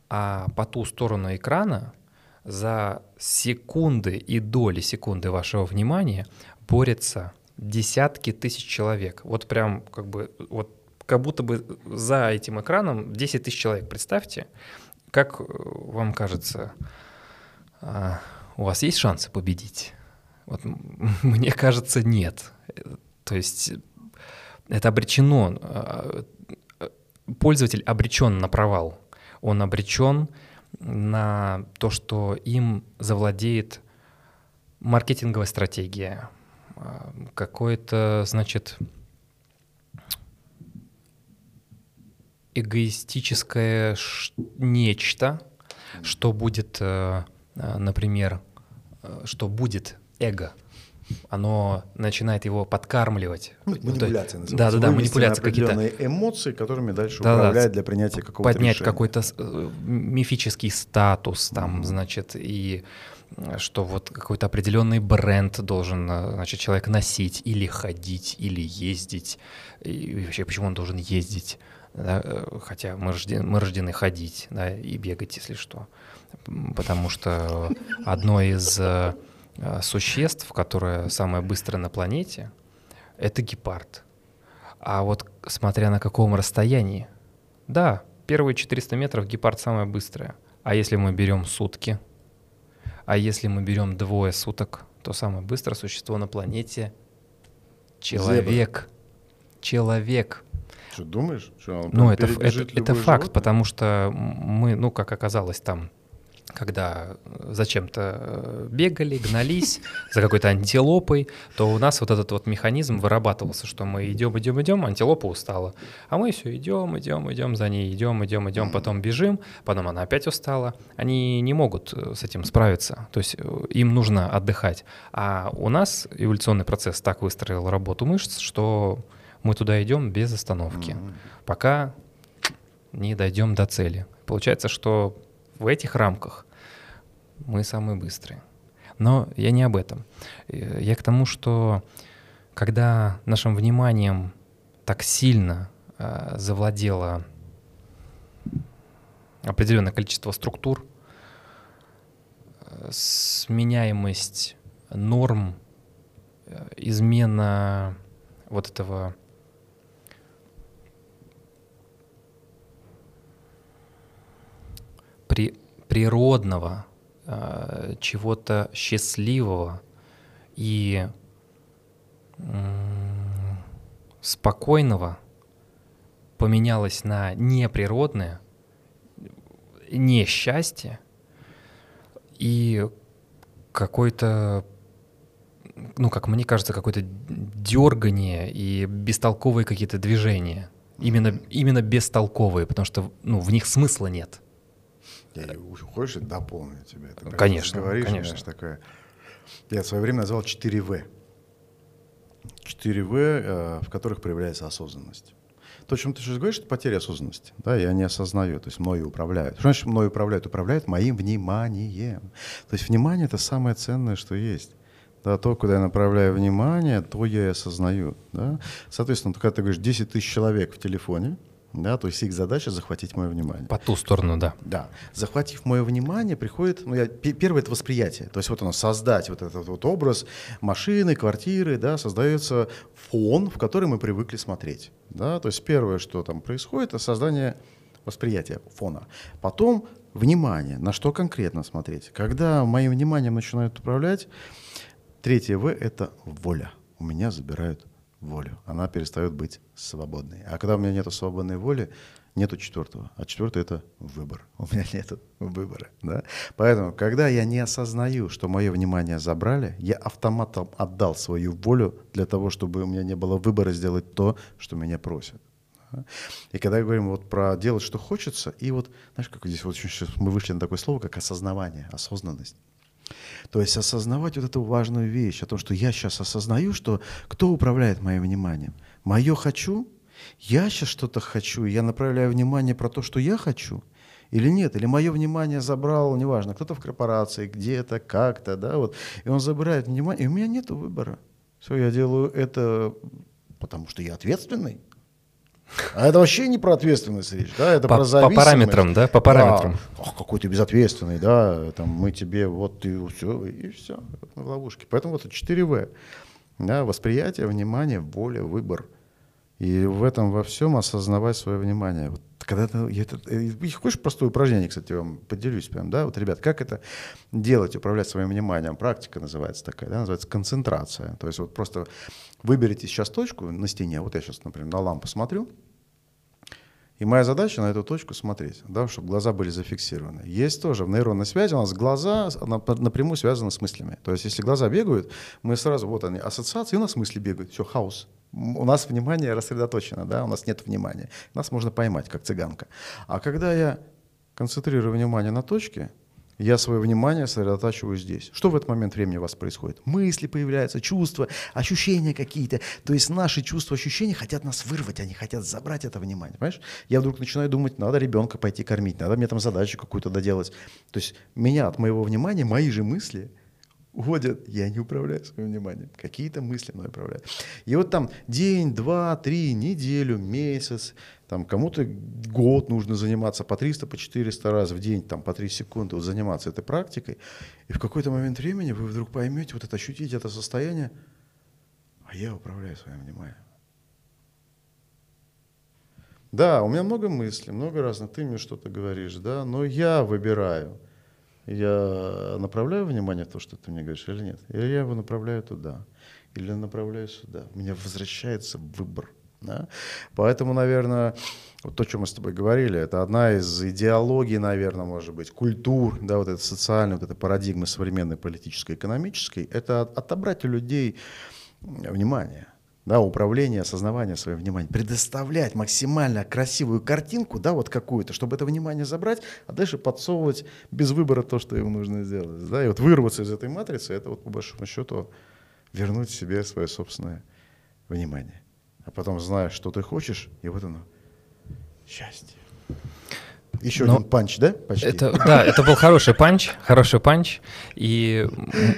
а по ту сторону экрана за секунды и доли секунды вашего внимания борются десятки тысяч человек. Вот прям как бы, вот как будто бы за этим экраном 10 тысяч человек. Представьте, как вам кажется, а, у вас есть шансы победить? Вот [laughs] мне кажется, нет. То есть это обречено, э, пользователь обречен на провал. Он обречен на то, что им завладеет маркетинговая стратегия, э, какое-то, значит, эгоистическое нечто, что будет, э, например, что будет эго – оно начинает его подкармливать. Манипуляция называется. Да, да, да, манипуляция какие-то. эмоции, которыми дальше да, управляет да, для принятия какого-то Поднять какой-то э, мифический статус там, mm-hmm. значит, и э, что вот какой-то определенный бренд должен, э, значит, человек носить или ходить, или ездить. И вообще, почему он должен ездить? Да? Хотя мы рождены, мы рождены ходить да, и бегать, если что. Потому что одно из существ, которое самое быстрое на планете, это гепард. А вот смотря на каком расстоянии, да, первые 400 метров гепард самое быстрое. А если мы берем сутки, а если мы берем двое суток, то самое быстрое существо на планете — человек. Зебра. Человек. Что думаешь? Что он ну, это, это, это факт, потому что мы, ну, как оказалось, там когда зачем-то э, бегали, гнались [laughs] за какой-то антилопой, то у нас вот этот вот механизм вырабатывался, что мы идем, идем, идем, антилопа устала, а мы все идем, идем, идем за ней, идем, идем, идем, потом бежим, потом она опять устала. Они не могут э, с этим справиться, то есть э, им нужно отдыхать. А у нас эволюционный процесс так выстроил работу мышц, что мы туда идем без остановки, пока не дойдем до цели. Получается, что в этих рамках мы самые быстрые. Но я не об этом. Э, я к тому, что когда нашим вниманием так сильно э, завладело определенное количество структур, э, сменяемость норм, э, измена вот этого при, природного, э, чего-то счастливого и м, спокойного поменялось на неприродное, несчастье и какой-то, ну, как мне кажется, какое-то дергание и бестолковые какие-то движения. Именно, именно бестолковые, потому что ну, в них смысла нет. Я хочешь дополню тебе? Ты Конечно, говоришь, конечно. знаешь, такое. Я в свое время назвал 4В. 4В, э, в которых проявляется осознанность. То, о чем ты сейчас говоришь, это потеря осознанности. Да, я не осознаю, то есть мною управляют. Что значит мною управляют? Управляют моим вниманием. То есть внимание — это самое ценное, что есть. Да, то, куда я направляю внимание, то я и осознаю. Да? Соответственно, когда ты говоришь 10 тысяч человек в телефоне, да, то есть их задача захватить мое внимание. По ту сторону, да. Да. Захватив мое внимание, приходит, ну, я, пе- первое это восприятие. То есть вот оно, создать вот этот вот образ машины, квартиры, да, создается фон, в который мы привыкли смотреть. Да? То есть первое, что там происходит, это создание восприятия фона. Потом внимание, на что конкретно смотреть. Когда моим вниманием начинают управлять, третье В – это воля. У меня забирают волю. Она перестает быть свободной. А когда у меня нет свободной воли, нету четвертого. А четвертое это выбор. [laughs] У меня нет выбора. Да? Поэтому, когда я не осознаю, что мое внимание забрали, я автоматом отдал свою волю для того, чтобы у меня не было выбора сделать то, что меня просят. И когда говорим вот про делать, что хочется, и вот, знаешь, как здесь вот мы вышли на такое слово, как осознавание, осознанность. То есть осознавать вот эту важную вещь, о том, что я сейчас осознаю, что кто управляет моим вниманием. Мое хочу, я сейчас что-то хочу, я направляю внимание про то, что я хочу, или нет, или мое внимание забрал, неважно, кто-то в корпорации, где-то, как-то, да, вот, и он забирает внимание, и у меня нет выбора. Все, я делаю это, потому что я ответственный. А это вообще не про ответственность речь, да, это По, про по зависимость. параметрам, да, по параметрам. Да. Ах, какой ты безответственный, да, там мы тебе вот и все, и все, в ловушке. Поэтому вот 4В, да, восприятие, внимание, воля, выбор. И в этом во всем осознавать свое внимание. Вот когда ты, это, э, хочешь простое упражнение, кстати, вам поделюсь прям, да, вот, ребят, как это делать, управлять своим вниманием? Практика называется такая, да, называется концентрация. То есть вот просто выберите сейчас точку на стене, вот я сейчас, например, на лампу смотрю, и моя задача на эту точку смотреть, да, чтобы глаза были зафиксированы. Есть тоже в нейронной связи у нас глаза напрямую связаны с мыслями. То есть если глаза бегают, мы сразу, вот они, ассоциации, у нас мысли бегают, все, хаос. У нас внимание рассредоточено, да, у нас нет внимания. Нас можно поймать, как цыганка. А когда я концентрирую внимание на точке, я свое внимание сосредотачиваю здесь. Что в этот момент времени у вас происходит? Мысли появляются, чувства, ощущения какие-то. То есть наши чувства, ощущения хотят нас вырвать, они хотят забрать это внимание. Понимаешь? Я вдруг начинаю думать, надо ребенка пойти кормить, надо мне там задачу какую-то доделать. То есть меня от моего внимания, мои же мысли уводят, я не управляю своим вниманием. Какие-то мысли мной управляют. И вот там день, два, три, неделю, месяц, там кому-то год нужно заниматься по 300, по 400 раз в день, там по 3 секунды вот заниматься этой практикой. И в какой-то момент времени вы вдруг поймете, вот это ощутите это состояние, а я управляю своим вниманием. Да, у меня много мыслей, много разных, ты мне что-то говоришь, да, но я выбираю. Я направляю внимание в то, что ты мне говоришь, или нет? Или я его направляю туда, или направляю сюда. У меня возвращается выбор. Да? Поэтому, наверное, вот то, о чем мы с тобой говорили, это одна из идеологий, наверное, может быть, культур, да, вот эта социальная, вот эта парадигма современной политической, экономической, это отобрать у людей внимание да, управление, осознавание своего внимания, предоставлять максимально красивую картинку, да, вот какую-то, чтобы это внимание забрать, а дальше подсовывать без выбора то, что ему нужно сделать, да, и вот вырваться из этой матрицы, это вот по большому счету вернуть себе свое собственное внимание, а потом знаешь, что ты хочешь, и вот оно, счастье. Еще Но один панч, да? Почти. Это, да, это был хороший панч, хороший панч. И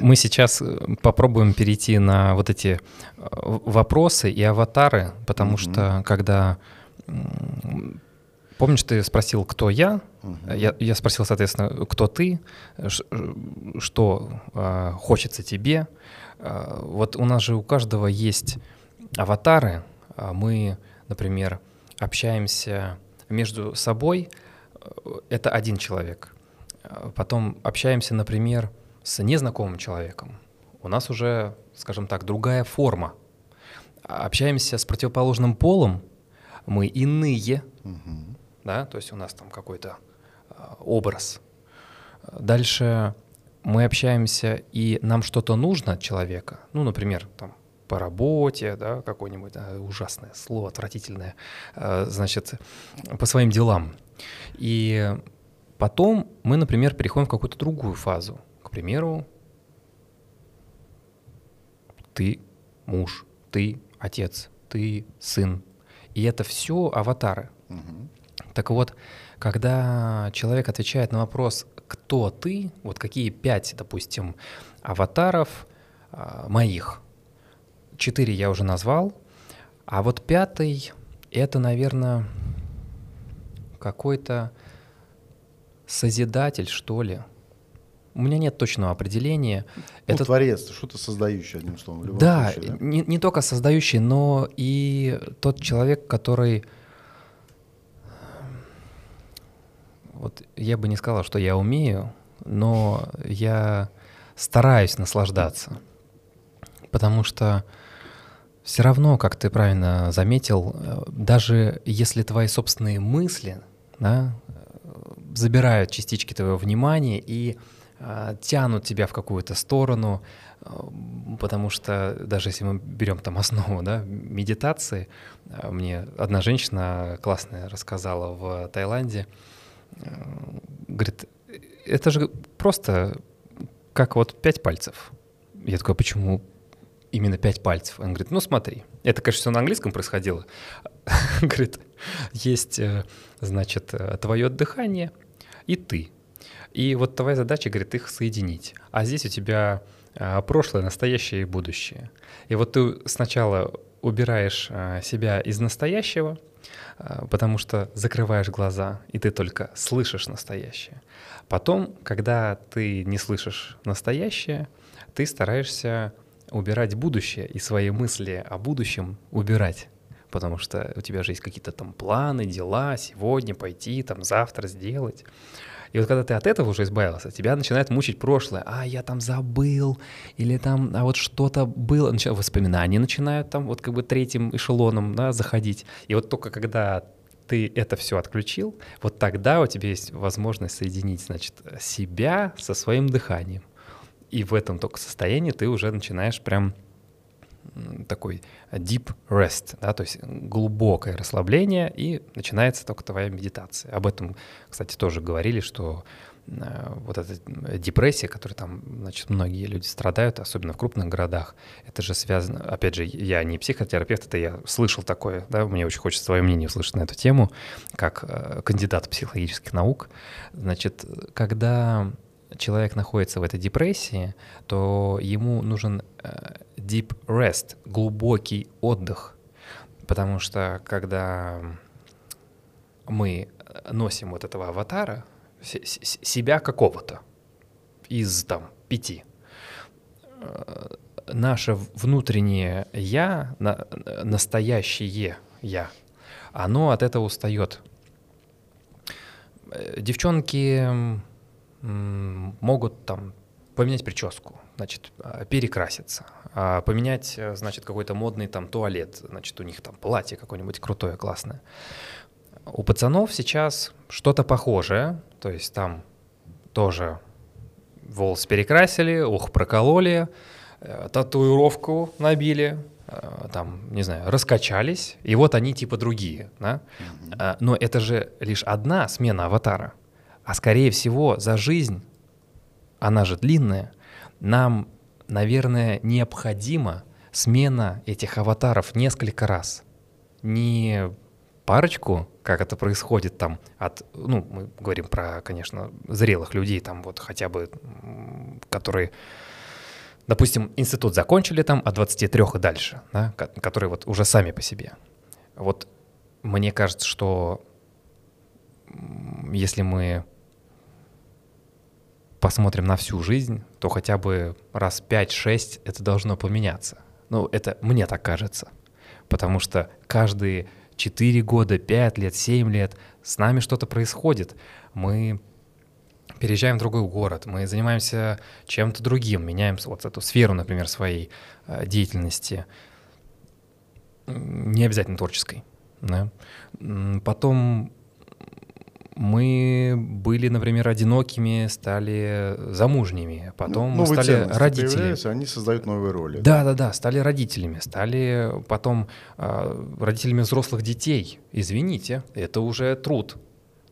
мы сейчас э, попробуем перейти на вот эти э, вопросы и аватары, потому mm-hmm. что когда... Помнишь, ты спросил, кто я? Uh-huh. Я, я спросил, соответственно, кто ты, что э, хочется тебе. Э, вот у нас же у каждого есть аватары. Мы, например, общаемся между собой, это один человек. Потом общаемся, например, с незнакомым человеком. У нас уже, скажем так, другая форма. Общаемся с противоположным полом, мы иные, угу. да, то есть у нас там какой-то а, образ. Дальше мы общаемся, и нам что-то нужно от человека, ну, например, там, по работе, да, какое-нибудь да, ужасное слово, отвратительное, а, значит, по своим делам. И потом мы, например, переходим в какую-то другую фазу. К примеру, ты муж, ты отец, ты сын. И это все аватары. Угу. Так вот, когда человек отвечает на вопрос, кто ты, вот какие пять, допустим, аватаров а, моих, четыре я уже назвал, а вот пятый — это, наверное, какой-то созидатель, что ли. У меня нет точного определения. Ну, это творец, что-то создающий, одним словом. да, случае, да? Не, не только создающий, но и тот человек, который... Вот я бы не сказал, что я умею, но я стараюсь наслаждаться. Потому что все равно, как ты правильно заметил, э, даже если твои собственные мысли да, забирают частички твоего внимания и э, тянут тебя в какую-то сторону, э, потому что даже если мы берем там основу да, медитации, э, мне одна женщина классная рассказала в Таиланде, э, говорит, это же просто как вот пять пальцев. Я такой, «А почему именно пять пальцев? Он говорит, ну смотри, это, конечно, все на английском происходило. [laughs] Говорит, есть, э, значит, э, твое дыхание и ты. И вот твоя задача, говорит, их соединить. А здесь у тебя э, прошлое, настоящее и будущее. И вот ты сначала убираешь себя из настоящего, потому что закрываешь глаза, и ты только слышишь настоящее. Потом, когда ты не слышишь настоящее, ты стараешься убирать будущее и свои мысли о будущем убирать. Потому что у тебя же есть какие-то там планы, дела, сегодня пойти, там завтра сделать. И вот когда ты от этого уже избавился, тебя начинает мучить прошлое. А, я там забыл, или там, а вот что-то было. Воспоминания начинают там вот как бы третьим эшелоном да, заходить. И вот только когда ты это все отключил, вот тогда у тебя есть возможность соединить, значит, себя со своим дыханием. И в этом только состоянии ты уже начинаешь прям такой deep rest, да, то есть глубокое расслабление, и начинается только твоя медитация. Об этом, кстати, тоже говорили, что э, вот эта депрессия, которой там, значит, многие люди страдают, особенно в крупных городах, это же связано, опять же, я не психотерапевт, это я слышал такое, да, мне очень хочется свое мнение услышать на эту тему, как э, кандидат психологических наук. Значит, когда человек находится в этой депрессии, то ему нужен э, deep rest, глубокий отдых. Потому что когда мы носим вот этого аватара, себя какого-то из там пяти, э, наше внутреннее я, настоящее я, оно от этого устает. Э, девчонки могут там поменять прическу, значит, а, перекраситься, а, поменять, э, значит, какой-то модный там туалет, значит, у них там платье какое-нибудь крутое, классное. У пацанов сейчас что-то похожее, то есть там тоже волос перекрасили, ух, прокололи, э, татуировку набили, э, там, не знаю, раскачались, и вот они типа другие, да? Mm-hmm. Но это же лишь одна смена аватара, а скорее всего за жизнь, она же длинная, нам, наверное, необходима смена этих аватаров несколько раз. Не парочку, как это происходит там от, ну, мы говорим про, конечно, зрелых людей, там вот хотя бы, которые, допустим, институт закончили там от 23 и дальше, да, которые вот уже сами по себе. Вот мне кажется, что если мы посмотрим на всю жизнь, то хотя бы раз 5-6 это должно поменяться. Ну, это мне так кажется. Потому что каждые 4 года, 5 лет, 7 лет, с нами что-то происходит. Мы переезжаем в другой город, мы занимаемся чем-то другим, меняем вот эту сферу, например, своей э, деятельности, не обязательно творческой. Да? Потом мы были, например, одинокими, стали замужними, потом ну, мы стали родителями. Они создают новые роли. Да, да, да, стали родителями, стали потом э, родителями взрослых детей. Извините, это уже труд.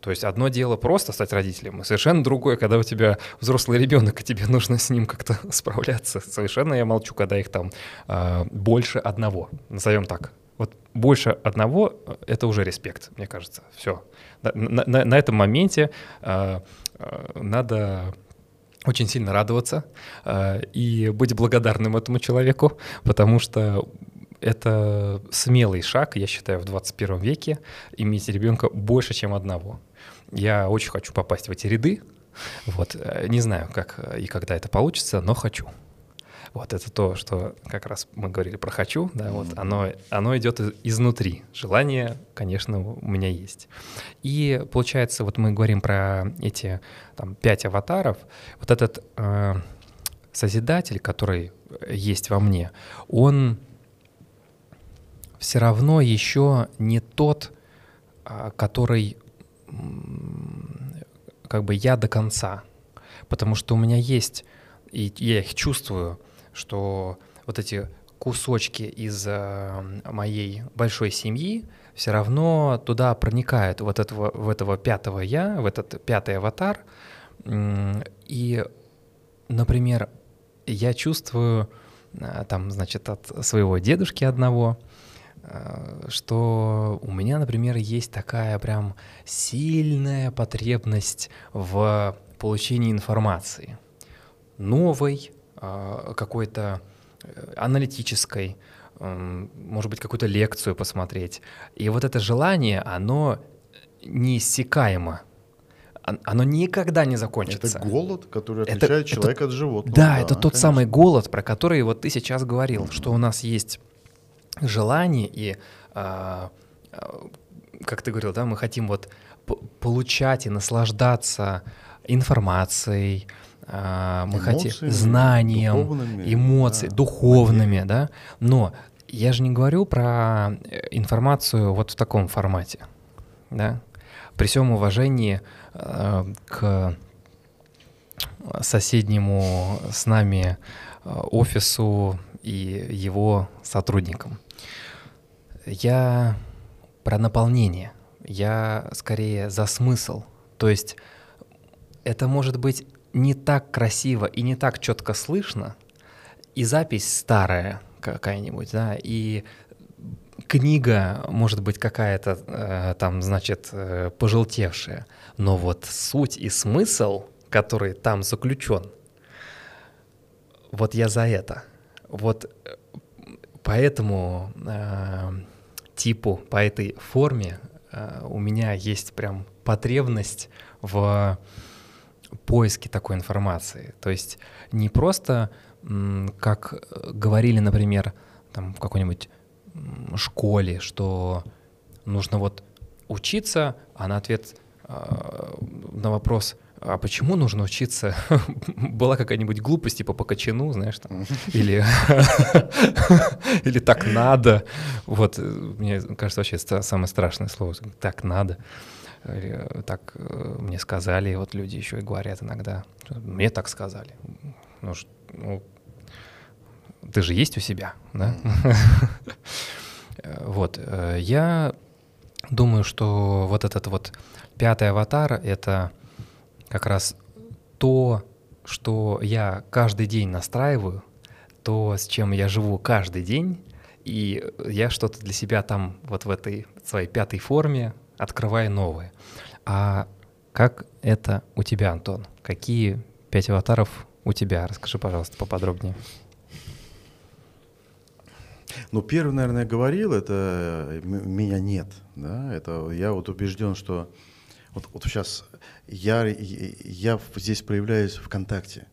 То есть одно дело просто стать родителем, и совершенно другое, когда у тебя взрослый ребенок, и тебе нужно с ним как-то [laughs] справляться. Совершенно я молчу, когда их там э, больше одного, назовем так. Вот больше одного — это уже респект, мне кажется. Все. На, на, на этом моменте э, э, надо очень сильно радоваться э, и быть благодарным этому человеку, потому что это смелый шаг, я считаю, в 21 веке иметь ребенка больше, чем одного. Я очень хочу попасть в эти ряды. Вот. Э, не знаю, как и когда это получится, но хочу. Вот это то, что как раз мы говорили про хочу, да, вот оно, оно идет изнутри. Желание, конечно, у меня есть. И получается, вот мы говорим про эти там пять аватаров. Вот этот э, созидатель, который есть во мне, он все равно еще не тот, а, который как бы я до конца, потому что у меня есть и я их чувствую что вот эти кусочки из э, моей большой семьи все равно туда проникают вот этого, в этого пятого я, в этот пятый аватар. И, например, я чувствую э, там, значит, от своего дедушки одного, э, что у меня, например, есть такая прям сильная потребность в получении информации новой, какой-то э, аналитической, может быть, какую-то лекцию посмотреть. И вот это желание, оно неиссякаемо. Оно никогда не закончится. Это голод, который отличает это, человека это, от животного. Да, да это тот конечно. самый голод, про который вот ты сейчас говорил, mm-hmm. что у нас есть желание и, а, а, как ты говорил, да, мы хотим вот получать и наслаждаться информацией, а, мы хотим знанием, эмоциями, да, духовными, да. Но я же не говорю про э, информацию вот в таком формате, да. При всем уважении э, к соседнему с нами э, офису и его сотрудникам. Я про наполнение, я скорее за смысл. То есть это может быть не так красиво и не так четко слышно, и запись старая какая-нибудь, да, и книга может быть какая-то э, там, значит, э, пожелтевшая, но вот суть и смысл, который там заключен, вот я за это. Вот э, по этому э, типу, по этой форме э, у меня есть прям потребность в поиске такой информации. То есть не просто, как говорили, например, там в какой-нибудь школе, что нужно вот учиться, а на ответ а, на вопрос, а почему нужно учиться? [laughs] Была какая-нибудь глупость, типа по кочану, знаешь, там, или, [laughs] или так надо. Вот, мне кажется, вообще самое страшное слово, так надо. Или, так э, мне сказали, вот люди еще и говорят иногда, мне так сказали. Ну, ну ты же есть у себя, да? [laughs] Вот, э, я думаю, что вот этот вот пятый аватар — это как раз то, что я каждый день настраиваю, то, с чем я живу каждый день, и я что-то для себя там вот в этой своей пятой форме открываю новое. А как это у тебя, Антон? Какие пять аватаров у тебя? Расскажи, пожалуйста, поподробнее. Ну, первый, наверное, я говорил, это меня нет. Да? Это я вот убежден, что вот, вот сейчас я, я здесь проявляюсь в контакте.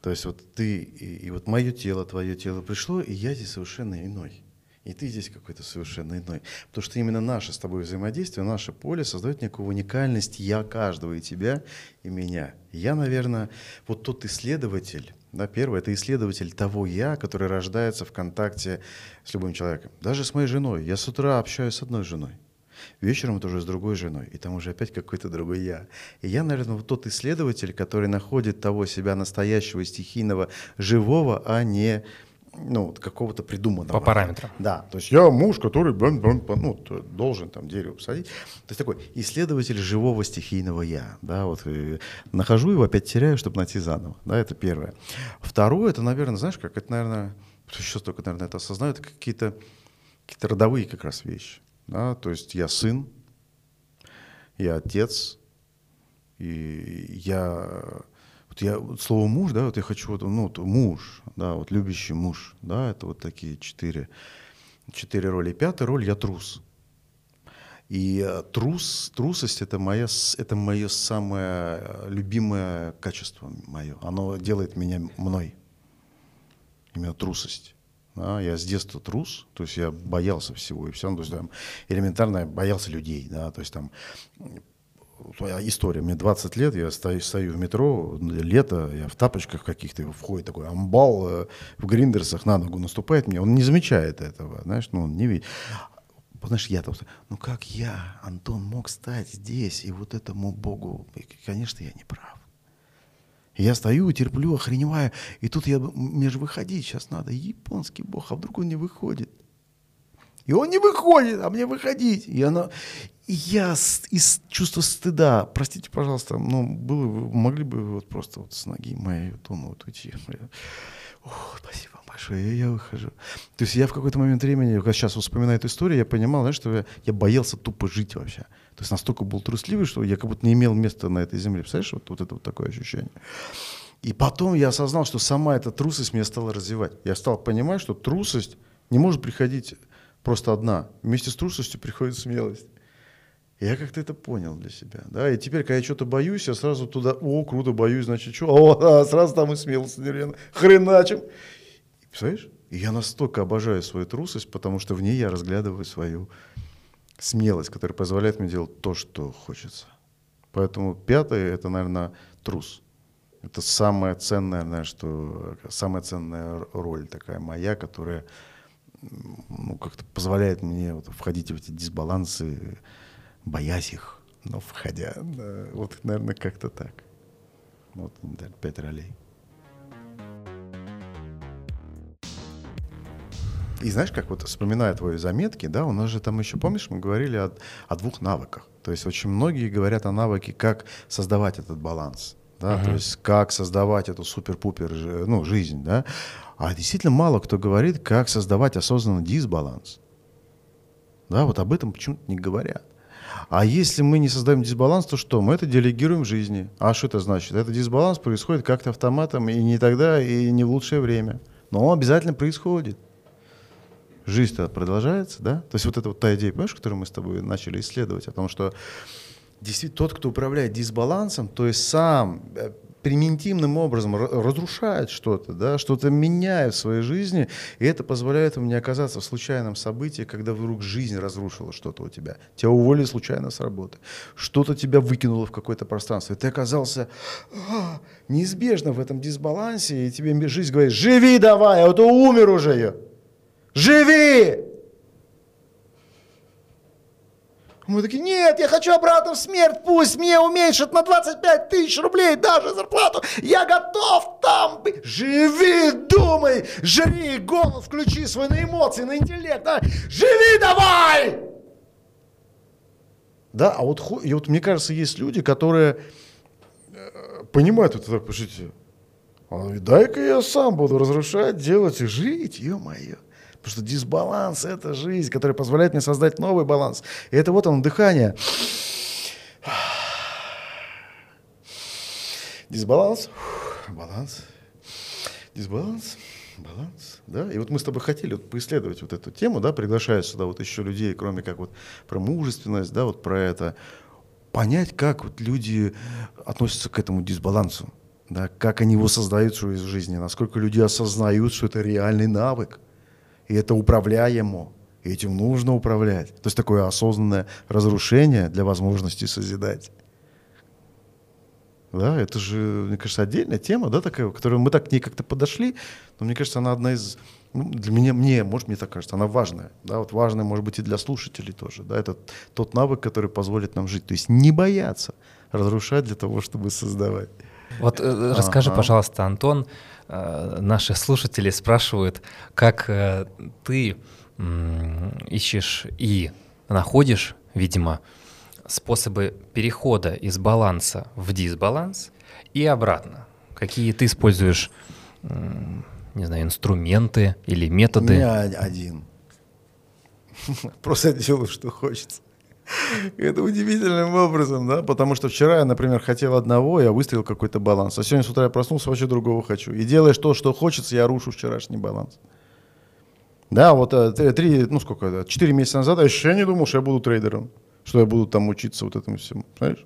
То есть вот ты и, и вот мое тело, твое тело пришло, и я здесь совершенно иной. И ты здесь какой-то совершенно иной. Потому что именно наше с тобой взаимодействие, наше поле создает некую уникальность я каждого, и тебя, и меня. Я, наверное, вот тот исследователь, да, первый, это исследователь того я, который рождается в контакте с любым человеком. Даже с моей женой. Я с утра общаюсь с одной женой. Вечером это уже с другой женой, и там уже опять какой-то другой я. И я, наверное, вот тот исследователь, который находит того себя настоящего, стихийного, живого, а не ну, какого-то придуманного. По параметрам. Да, то есть я муж, который ну, должен там дерево посадить. То есть такой исследователь живого стихийного я. Да, вот нахожу его, опять теряю, чтобы найти заново. Да, это первое. Второе, это, наверное, знаешь, как это, наверное, сейчас только, наверное, это осознаю, это какие-то какие родовые как раз вещи. Да? То есть я сын, я отец, и я вот я вот слово муж, да, вот я хочу вот, ну, вот муж, да, вот любящий муж, да, это вот такие четыре, четыре роли. Пятая роль я трус. И э, трус, трусость это моя, это мое самое любимое качество мое. Оно делает меня мной. Именно трусость. Да, я с детства трус, то есть я боялся всего и все, то есть там элементарно боялся людей, да, то есть там история, мне 20 лет, я стою, стою в метро, лето, я в тапочках каких-то, входит такой амбал э, в гриндерсах на ногу наступает мне, он не замечает этого, знаешь, ну он не видит. Знаешь, я там, ну как я, Антон, мог стать здесь, и вот этому Богу, и, конечно, я не прав. Я стою, терплю, охреневаю, и тут я, мне же выходить сейчас надо, японский бог, а вдруг он не выходит? И он не выходит, а мне выходить. И, она, и я из чувства стыда, простите, пожалуйста, ну, было, могли бы вы вот просто вот с ноги моей вот вот уйти. Ох, спасибо вам большое, я, я выхожу. То есть я в какой-то момент времени, когда сейчас вспоминаю эту историю, я понимал, знаешь, что я, я боялся тупо жить вообще. То есть настолько был трусливый, что я как будто не имел места на этой земле. Представляешь, вот, вот это вот такое ощущение. И потом я осознал, что сама эта трусость меня стала развивать. Я стал понимать, что трусость не может приходить просто одна. Вместе с трусостью приходит смелость. И я как-то это понял для себя. Да? И теперь, когда я что-то боюсь, я сразу туда, о, круто, боюсь, значит, что? О, [laughs] а, сразу там и смелость, наверное, хреначим. Представляешь? И я настолько обожаю свою трусость, потому что в ней я разглядываю свою смелость, которая позволяет мне делать то, что хочется. Поэтому пятое — это, наверное, трус. Это самая ценная, наверное, что, самая ценная роль такая моя, которая ну, как-то позволяет мне вот входить в эти дисбалансы, боясь их, но входя. Да, вот, наверное, как-то так. Вот, пять ролей. И знаешь, как вот вспоминая твои заметки, да, у нас же там еще, помнишь, мы говорили о, о двух навыках. То есть очень многие говорят о навыке, как создавать этот баланс, да, uh-huh. то есть как создавать эту супер-пупер, ну, жизнь, да. А действительно мало кто говорит, как создавать осознанный дисбаланс. Да, вот об этом почему-то не говорят. А если мы не создаем дисбаланс, то что? Мы это делегируем жизни. А что это значит? Это дисбаланс происходит как-то автоматом и не тогда, и не в лучшее время. Но он обязательно происходит жизнь-то продолжается, да? То есть вот это вот та идея, понимаешь, которую мы с тобой начали исследовать, о том, что действительно тот, кто управляет дисбалансом, то есть сам э, примитивным образом разрушает что-то, да, что-то меняет в своей жизни, и это позволяет ему не оказаться в случайном событии, когда вдруг жизнь разрушила что-то у тебя. Тебя уволили случайно с работы, что-то тебя выкинуло в какое-то пространство, и ты оказался а, неизбежно в этом дисбалансе, и тебе жизнь говорит, живи давай, а то умер уже. Живи! Мы такие, нет, я хочу обратно в смерть, пусть мне уменьшат на 25 тысяч рублей даже зарплату, я готов там быть. Живи, думай, жри, голос включи свой на эмоции, на интеллект, да? живи давай! Да, а вот, и вот мне кажется, есть люди, которые э, понимают это так, пишите, дай-ка я сам буду разрушать, делать и жить, ё-моё. Потому что дисбаланс – это жизнь, которая позволяет мне создать новый баланс. И это вот он, дыхание. Дисбаланс, баланс, дисбаланс, баланс, да, и вот мы с тобой хотели вот поисследовать вот эту тему, да, приглашая сюда вот еще людей, кроме как вот про мужественность, да, вот про это, понять, как вот люди относятся к этому дисбалансу, да, как они его создают в жизни, насколько люди осознают, что это реальный навык, и это управляемо, и этим нужно управлять. То есть такое осознанное разрушение для возможности созидать. Да, это же, мне кажется, отдельная тема, да, такая, которую мы так к ней как-то подошли, но мне кажется, она одна из, ну, для меня, мне, может, мне так кажется, она важная, да, вот важная, может быть, и для слушателей тоже, да, это тот навык, который позволит нам жить, то есть не бояться разрушать для того, чтобы создавать. Вот э, расскажи, ага. пожалуйста, Антон, Э, наши слушатели спрашивают, как э, ты ищешь и находишь, видимо, способы перехода из баланса в дисбаланс и обратно. Какие ты используешь, не знаю, инструменты или методы? У меня один. [laughs] Просто делаю, что хочется. [laughs] Это удивительным образом, да, потому что вчера я, например, хотел одного, я выставил какой-то баланс, а сегодня с утра я проснулся, вообще другого хочу. И делаешь то, что хочется, я рушу вчерашний баланс. Да, вот э, три, ну сколько, четыре месяца назад я еще не думал, что я буду трейдером, что я буду там учиться вот этому всему, знаешь?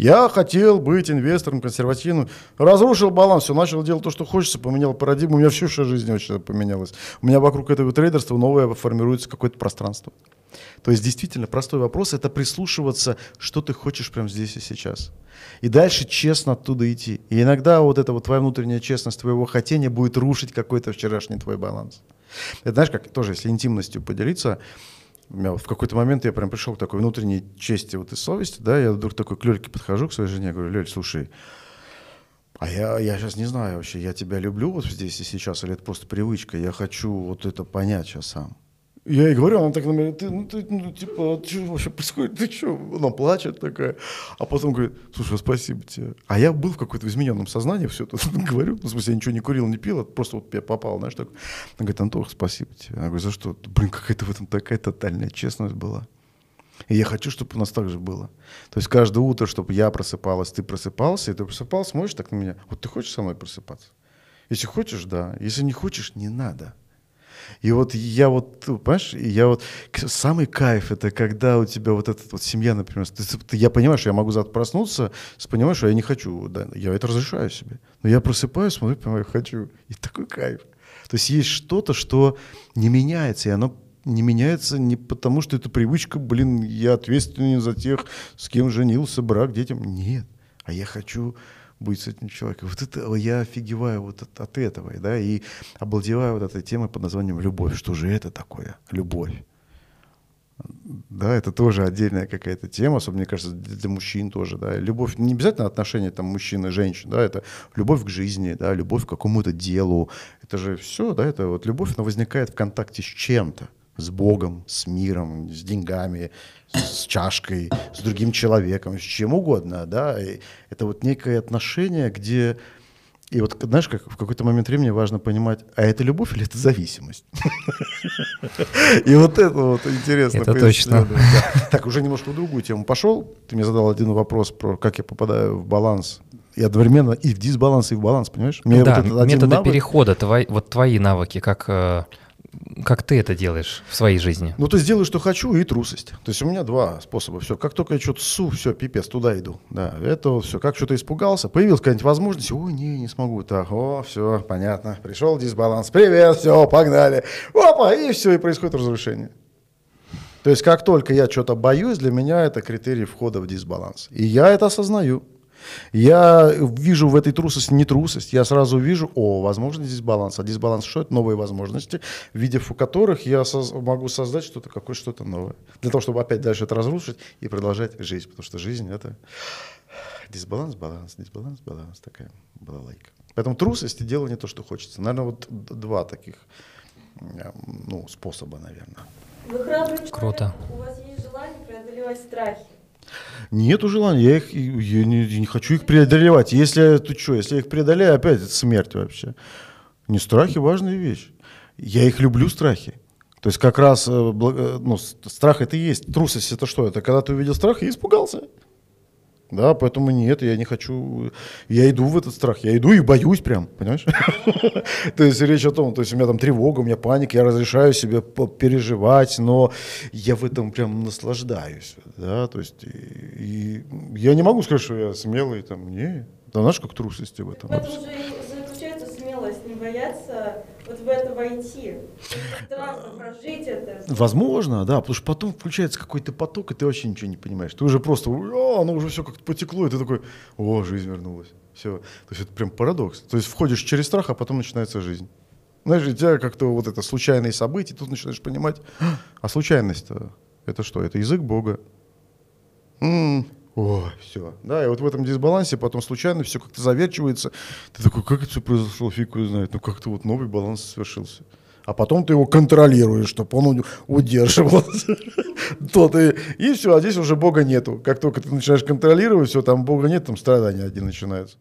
Я хотел быть инвестором консервативным, разрушил баланс, все, начал делать то, что хочется, поменял парадигму, у меня все в жизни очень поменялось. У меня вокруг этого трейдерства новое формируется какое-то пространство. То есть действительно простой вопрос – это прислушиваться, что ты хочешь прямо здесь и сейчас. И дальше честно оттуда идти. И иногда вот эта вот твоя внутренняя честность твоего хотения будет рушить какой-то вчерашний твой баланс. Это знаешь, как тоже, если интимностью поделиться, в какой-то момент я прям пришел к такой внутренней чести вот и совести, да, я вдруг такой к Лёльке подхожу к своей жене, говорю, Лёль, слушай, а я, я сейчас не знаю вообще, я тебя люблю вот здесь и сейчас, или это просто привычка, я хочу вот это понять сейчас сам. Я ей говорю, она так на меня, ты, ну, ты, ну, типа, что вообще происходит, ты что? Она плачет такая, а потом говорит, слушай, спасибо тебе. А я был в какой-то измененном сознании, все тут [laughs] говорю, ну, в смысле, я ничего не курил, не пил, просто вот я попал, знаешь, так. Она говорит, Антох, спасибо тебе. Я говорю, за что? Блин, какая-то в этом такая тотальная честность была. И я хочу, чтобы у нас так же было. То есть каждое утро, чтобы я просыпалась, ты просыпался, и ты просыпался, смотришь так на меня. Вот ты хочешь со мной просыпаться? Если хочешь, да. Если не хочешь, не надо. И вот я вот, понимаешь, я вот, самый кайф это когда у тебя вот эта вот семья, например, ты, ты, я понимаю, что я могу завтра проснуться, понимаешь, что я не хочу, да, я это разрешаю себе. Но я просыпаюсь, смотрю, понимаю, хочу. И такой кайф. То есть есть что-то, что не меняется, и оно не меняется не потому, что это привычка, блин, я ответственен за тех, с кем женился, брак, детям. Нет. А я хочу быть с этим человеком. Вот это я офигеваю вот от, от этого, да, и обалдеваю вот этой темой под названием любовь. Что же это такое? Любовь. Да, это тоже отдельная какая-то тема, особенно, мне кажется, для, мужчин тоже, да. Любовь, не обязательно отношения там мужчин и женщин, да, это любовь к жизни, да, любовь к какому-то делу. Это же все, да, это вот любовь, она возникает в контакте с чем-то с Богом, с миром, с деньгами, с чашкой, с другим человеком, с чем угодно, да. И это вот некое отношение, где и вот, знаешь, как в какой-то момент времени важно понимать, а это любовь или это зависимость? И вот это вот интересно. Это точно. Так, уже немножко в другую тему пошел. Ты мне задал один вопрос про как я попадаю в баланс и одновременно и в дисбаланс, и в баланс, понимаешь? да, методы перехода, вот твои навыки, как э, как ты это делаешь в своей жизни? Ну, есть делаю, что хочу, и трусость. То есть у меня два способа. Все, как только я что-то су, все, пипец, туда иду. Да, это вот все. Как что-то испугался, появилась какая-нибудь возможность, ой, не, не смогу. Так, о, все, понятно. Пришел дисбаланс. Привет, все, погнали. Опа, и все, и происходит разрушение. То есть как только я что-то боюсь, для меня это критерий входа в дисбаланс. И я это осознаю. Я вижу в этой трусости не трусость, я сразу вижу, о, возможно, дисбаланс. А дисбаланс что это? Новые возможности, в виде которых я соз- могу создать что-то, какое что-то новое. Для того, чтобы опять дальше это разрушить и продолжать жизнь. Потому что жизнь — это дисбаланс, баланс, дисбаланс, баланс. Такая была лайка. Поэтому трусость и дело не то, что хочется. Наверное, вот два таких ну, способа, наверное. Вы храбрый человек. Круто. У вас есть желание преодолевать страхи. Нету желания, я их я не, я не хочу их преодолевать. Если ты что, если я их преодолею, опять это смерть вообще. Не страхи важная вещь. Я их люблю страхи. То есть как раз э, благо- ну, страх это и есть. Трусость это что? Это когда ты увидел страх и испугался. Да, поэтому нет, я не хочу. Я иду в этот страх, я иду и боюсь прям, понимаешь? [laughs] То есть речь о том, то есть у меня там тревога, у меня паника, я разрешаю себе переживать, но я в этом прям наслаждаюсь, да, то есть я не могу сказать, что я смелый, там, не, да знаешь, как трусости в этом. В этом же и заключается смелость, не бояться вот в это войти. Прожить это. Возможно, да, потому что потом включается какой-то поток, и ты вообще ничего не понимаешь. Ты уже просто, о, оно уже все как-то потекло, и ты такой, о, жизнь вернулась. Все. То есть это прям парадокс. То есть входишь через страх, а потом начинается жизнь. Знаешь, у тебя как-то вот это случайные события, тут начинаешь понимать, а случайность это что? Это язык Бога. М, О, все. Да, и вот в этом дисбалансе потом случайно все как-то заверчивается. Ты такой, как это все произошло, фиг его знает. Ну как-то вот новый баланс совершился. А потом ты его контролируешь, чтобы он у- удерживал [laughs] тот и, все, а здесь уже Бога нету. Как только ты начинаешь контролировать, все, там Бога нет, там страдания одни начинаются.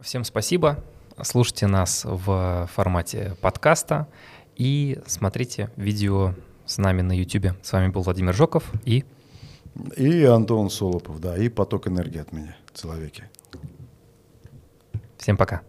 Всем спасибо. Слушайте нас в формате подкаста и смотрите видео с нами на YouTube. С вами был Владимир Жоков и И Антон Солопов, да, и поток энергии от меня, человеки. всем пока.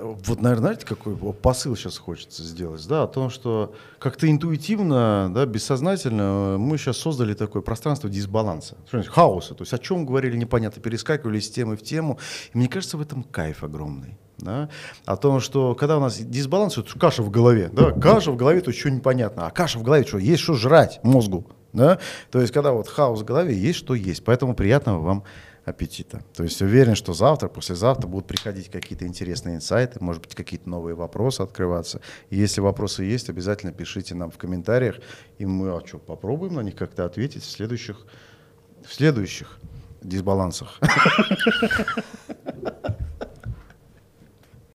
Вот, наверное, знаете, какой посыл сейчас хочется сделать, да, о том, что как-то интуитивно, да, бессознательно мы сейчас создали такое пространство дисбаланса, хаоса, то есть о чем говорили непонятно, перескакивали с темы в тему, и мне кажется, в этом кайф огромный. Да? О том, что когда у нас дисбаланс, это каша в голове, да? каша в голове, то что непонятно, а каша в голове, что есть что жрать мозгу, да? то есть когда вот хаос в голове, есть что есть, поэтому приятного вам аппетита. То есть уверен, что завтра, послезавтра будут приходить какие-то интересные инсайты, может быть, какие-то новые вопросы открываться. И если вопросы есть, обязательно пишите нам в комментариях, и мы, а что, попробуем на них как-то ответить в следующих, в следующих дисбалансах. [laughs]